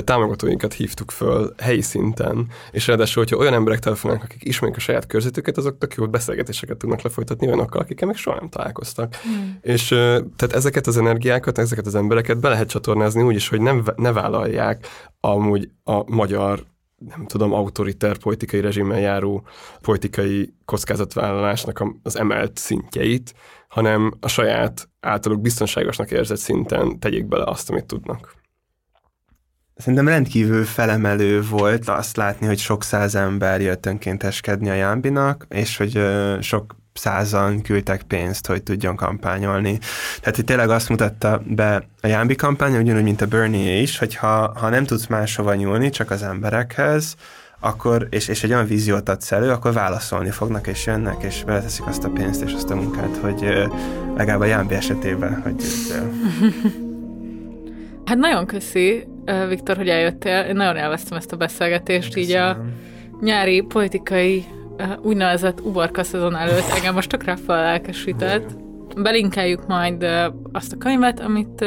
támogatóinkat hívtuk föl helyi szinten, és ráadásul, hogyha olyan emberek telefonálnak, akik ismerik a saját körzetüket, azok tök jó beszélgetéseket tudnak lefolytatni olyanokkal, akikkel még soha nem találkoztak. Mm. És tehát ezeket az energiákat, ezeket az embereket be lehet csatornázni úgy is, hogy nem, ne vállalják amúgy a magyar nem tudom, autoriter politikai rezsimmel járó politikai kockázatvállalásnak az emelt szintjeit, hanem a saját általuk biztonságosnak érzett szinten tegyék bele azt, amit tudnak. Szerintem rendkívül felemelő volt azt látni, hogy sok száz ember jött önkénteskedni a Jámbinak, és hogy sok százan küldtek pénzt, hogy tudjon kampányolni. Tehát, hogy tényleg azt mutatta be a Jámbi kampány, ugyanúgy, mint a Bernie is, hogy ha, ha nem tudsz máshova nyúlni, csak az emberekhez, akkor, és, és egy olyan víziót adsz elő, akkor válaszolni fognak, és jönnek, és beleteszik azt a pénzt és azt a munkát, hogy legalább a Jámbi esetében, hogy. Hát nagyon köszi, Viktor, hogy eljöttél. Én nagyon elvesztem ezt a beszélgetést, így a nyári politikai úgynevezett uborka szezon előtt engem most tökre fellelkesített. Belinkeljük majd azt a könyvet, amit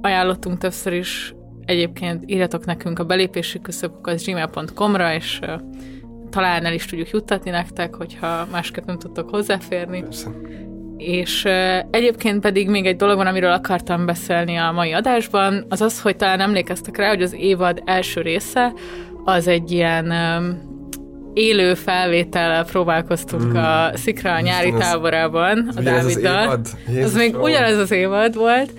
ajánlottunk többször is. Egyébként írjatok nekünk a belépési küszöböket gmail.com-ra, és ö, talán el is tudjuk juttatni nektek, hogyha másképp nem tudtok hozzáférni. Persze. És uh, egyébként pedig még egy dolog van, amiről akartam beszélni a mai adásban, az az, hogy talán emlékeztek rá, hogy az évad első része az egy ilyen um, élő felvétellel próbálkoztunk mm. a Szikra a nyári Isten, ez- táborában a Ugyanez az Dáviddal. évad? Az Jézusom. még ugyanez az évad volt,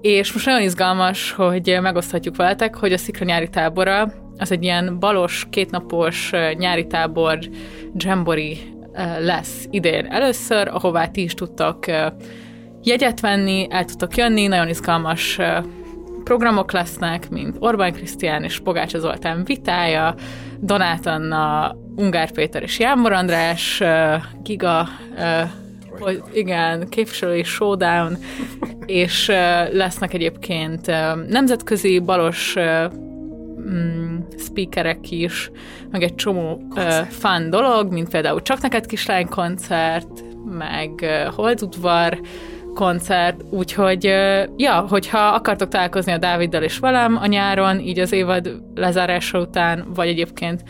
és most nagyon izgalmas, hogy megoszthatjuk veletek, hogy a Szikra nyári tábora az egy ilyen balos, kétnapos nyári tábor Jambori lesz idén először, ahová ti is tudtok ö, jegyet venni, el tudtok jönni, nagyon izgalmas programok lesznek, mint Orbán Krisztián és Pogácsa Zoltán vitája, Donát Anna, Ungár Péter és Jámbor András, Giga, hogy igen, képviselői showdown, és lesznek egyébként nemzetközi balos mm, speakerek is, meg egy csomó ö, fun dolog, mint például Csak neked kislány koncert, meg ö, Holdudvar koncert, úgyhogy ja, hogyha akartok találkozni a Dáviddal és velem a nyáron, így az évad lezárása után, vagy egyébként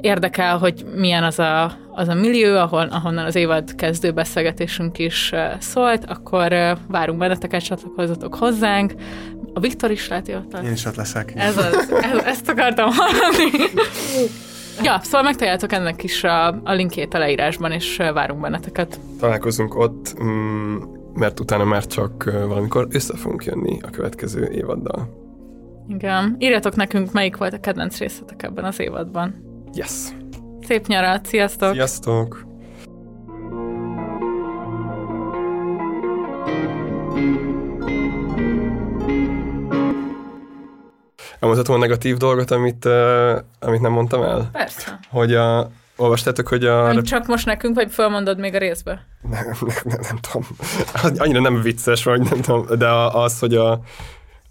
érdekel, hogy milyen az a, az a millió, ahol, ahonnan az évad kezdő beszélgetésünk is szólt, akkor várunk benneteket, csatlakozzatok hozzánk. A Viktor is lehet ott Én is ott leszek. Ez az, ez, ezt akartam hallani. Ja, szóval megtaláljátok ennek is a, a linkjét a leírásban, és várunk benneteket. Találkozunk ott, mm, mert utána már csak valamikor össze fogunk jönni a következő évaddal. Igen. Írjatok nekünk, melyik volt a kedvenc részletek ebben az évadban. Yes. Szép nyarat, sziasztok! Sziasztok! Elmondhatom a negatív dolgot, amit, uh, amit nem mondtam el? Persze. Hogy a, olvastátok, hogy a... Nem csak most nekünk, vagy fölmondod még a részbe? Nem, nem, nem, nem tudom. Annyira nem vicces, vagy nem tudom, de az, hogy a,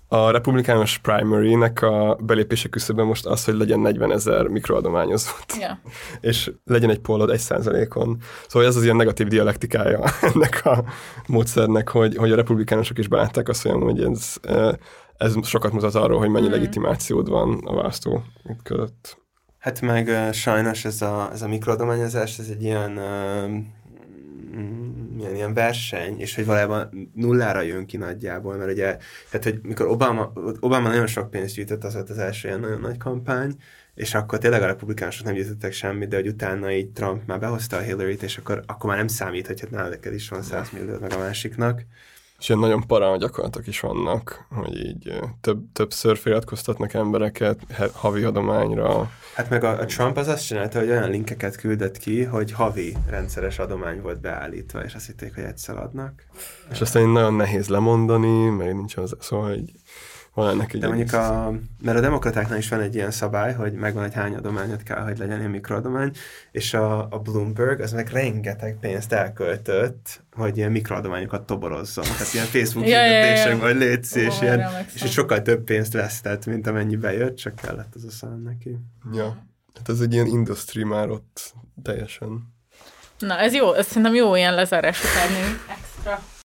a republikánus primary-nek a belépése küszöbben most az, hogy legyen 40 ezer mikroadományozót. Yeah. És legyen egy pollod egy százalékon. Szóval ez az ilyen negatív dialektikája ennek a módszernek, hogy, hogy a republikánusok is belátták azt, hogy ez, ez sokat mutat arról, hogy mennyi mm. legitimációd van a választó között. Hát meg uh, sajnos ez a, ez a mikroadományozás, ez egy ilyen uh, milyen ilyen verseny, és hogy valójában nullára jön ki nagyjából, mert ugye, tehát hogy mikor Obama, Obama nagyon sok pénzt gyűjtött, az volt az első ilyen nagyon nagy kampány, és akkor tényleg a republikánusok nem gyűjtöttek semmit, de hogy utána így Trump már behozta a Hillary-t, és akkor, akkor már nem számít, hogy hát nálad is van 100 millió meg a másiknak. És ilyen nagyon parán gyakorlatok is vannak, hogy így több, többször feliratkoztatnak embereket havi adományra. Hát meg a, a Trump az azt csinálta, hogy olyan linkeket küldött ki, hogy havi rendszeres adomány volt beállítva, és azt hitték, hogy egyszer adnak. És aztán nagyon nehéz lemondani, mert nincs az, szóval hogy van ennek egy De mondjuk a, mert a demokratáknál is van egy ilyen szabály, hogy megvan, hogy hány adományot kell, hogy legyen ilyen mikroadomány, és a, a Bloomberg az meg rengeteg pénzt elköltött, hogy ilyen mikroadományokat toborozzon. Tehát ilyen Facebook ja, hirdetések, ja, ja. vagy létsz, és, ilyen, és sokkal több pénzt vesztett, mint amennyi bejött, csak kellett az a szám neki. Ja, hát ez egy ilyen industry már ott teljesen. Na, ez jó, ez szerintem jó ilyen lezárás utáni extra.